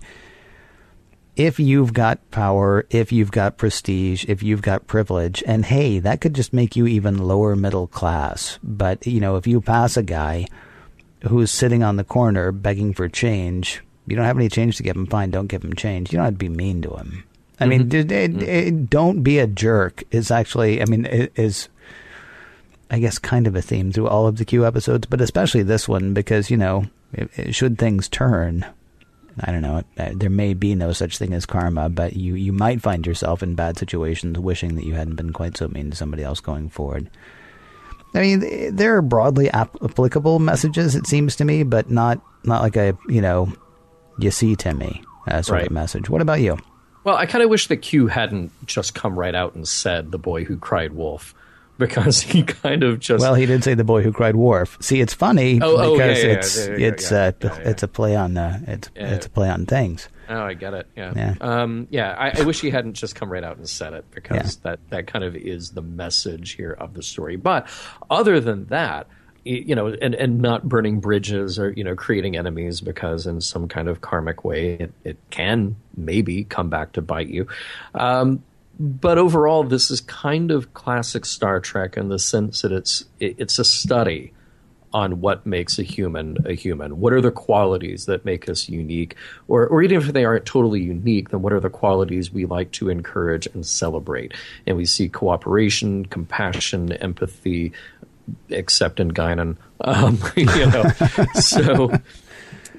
if you've got power, if you've got prestige, if you've got privilege, and hey, that could just make you even lower middle class. But you know, if you pass a guy who's sitting on the corner begging for change, you don't have any change to give him. Fine, don't give him change. You don't have to be mean to him. I mean, mm-hmm. d- d- mm-hmm. d- don't be a jerk. Is actually, I mean, it is. I guess kind of a theme through all of the Q episodes, but especially this one because you know, it, it, should things turn, I don't know. uh, There may be no such thing as karma, but you you might find yourself in bad situations, wishing that you hadn't been quite so mean to somebody else going forward. I mean, th- there are broadly ap- applicable messages, it seems to me, but not not like a you know, you see Timmy uh, sort
Right.
of message. What about you?
Well, I kind of wish that Q hadn't just come right out and said the boy who cried wolf, because he kind of just
Well, he did say the boy who cried Worf. See, it's funny
Oh, oh, yeah,
because
yeah,
it's
yeah,
it's uh, it's a play on uh, it's it's a play on things.
Oh, I get it. Yeah.
Yeah.
Um, yeah. I, I wish he hadn't just come right out and said it because that, that kind of is the message here of the story. But other than that, you know, and, and not burning bridges or, you know, creating enemies because in some kind of karmic way it, it can maybe come back to bite you. Um, but overall, this is kind of classic Star Trek in the sense that it's it, it's a study on what makes a human a human. What are the qualities that make us unique? Or, or even if they aren't totally unique, then what are the qualities we like to encourage and celebrate? And we see cooperation, compassion, empathy, except in Guinan. Um, you know, so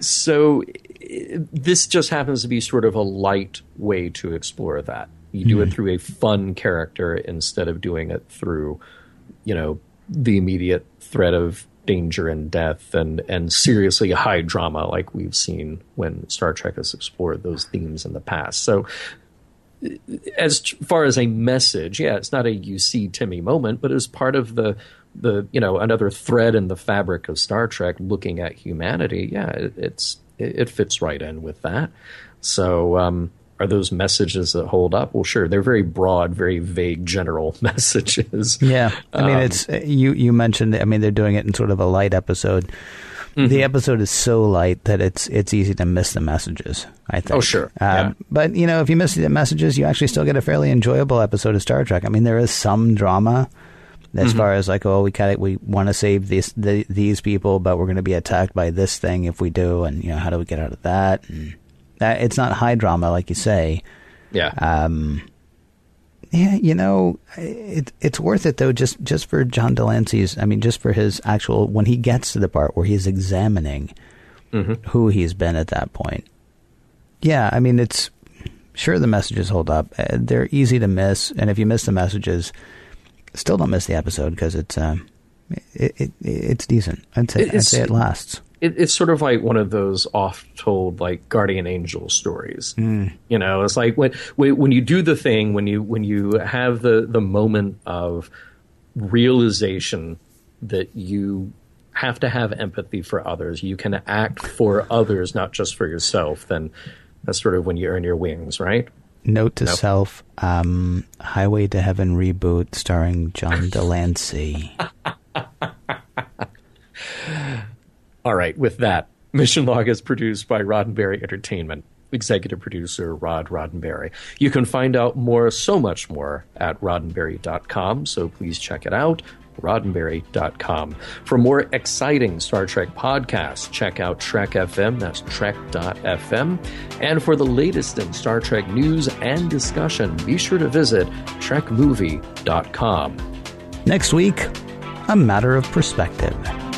so this just happens to be sort of a light way to explore that. You do it through a fun character instead of doing it through, you know, the immediate threat of danger and death and and seriously high drama like we've seen when Star Trek has explored those themes in the past. So as far as a message, yeah, it's not a you see Timmy moment, but as part of the the you know another thread in the fabric of Star Trek, looking at humanity. Yeah, it, it's it, it fits right in with that. So, um, are those messages that hold up? Well, sure, they're very broad, very vague, general messages.
Yeah, I mean,
Um,
it's you. You mentioned. I mean, they're doing it in sort of a light episode.
Mm-hmm.
The episode is so light that it's it's easy to miss the messages. I think.
Oh, sure.
Um,
Yeah.
But you know, if you miss the messages, you actually still get a fairly enjoyable episode of Star Trek. I mean, there is some drama as
Mm-hmm.
far as like, oh, we kind of we want to save these the, these people, but we're going to be attacked by this thing if we do, and you know, how do we get out of that? And that it's not high drama like you say.
Yeah,
Um, yeah, you know, it, it's worth it though, just just for John de Lancie's. I mean, just for his actual when he gets to the part where he's examining who he's been at that point. Yeah, I mean, it's sure the messages hold up. Uh, they're easy to miss, and if you miss the messages, still don't miss the episode because it's um, it, it it's decent. I'd say I'd say it lasts.
It, it's sort of like one of those oft-told like guardian angel stories. You know, it's like when when when you do the thing, when you when you have the the moment of realization that you have to have empathy for others, you can act for others, not just for yourself. Then that's sort of when you earn your wings, right?
Note to
Nope.
self: um, Highway to Heaven reboot starring John de Lancie.
All right, with that, Mission Log is produced by Roddenberry Entertainment. Executive producer Rod Roddenberry. You can find out more, so much more, at roddenberry.com, so please check it out roddenberry.com. For more exciting Star Trek podcasts, check out Trek FM, that's trek.fm. And for the latest in Star Trek news and discussion, be sure to visit trekmovie.com.
Next week, a matter of perspective.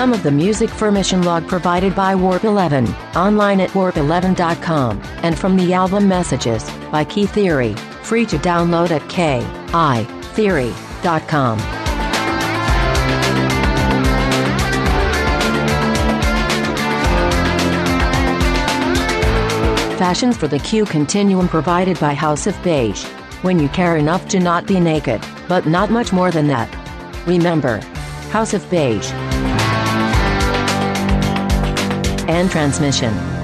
Some of the music for Mission Log provided by Warp 11, online at warp11.com, and from the album Messages by Ki:Theory, free to download at kitheory.com. Fashions for the Q Continuum provided by House of Beige. When you care enough to not be naked, but not much more than that. Remember, House of Beige and transmission.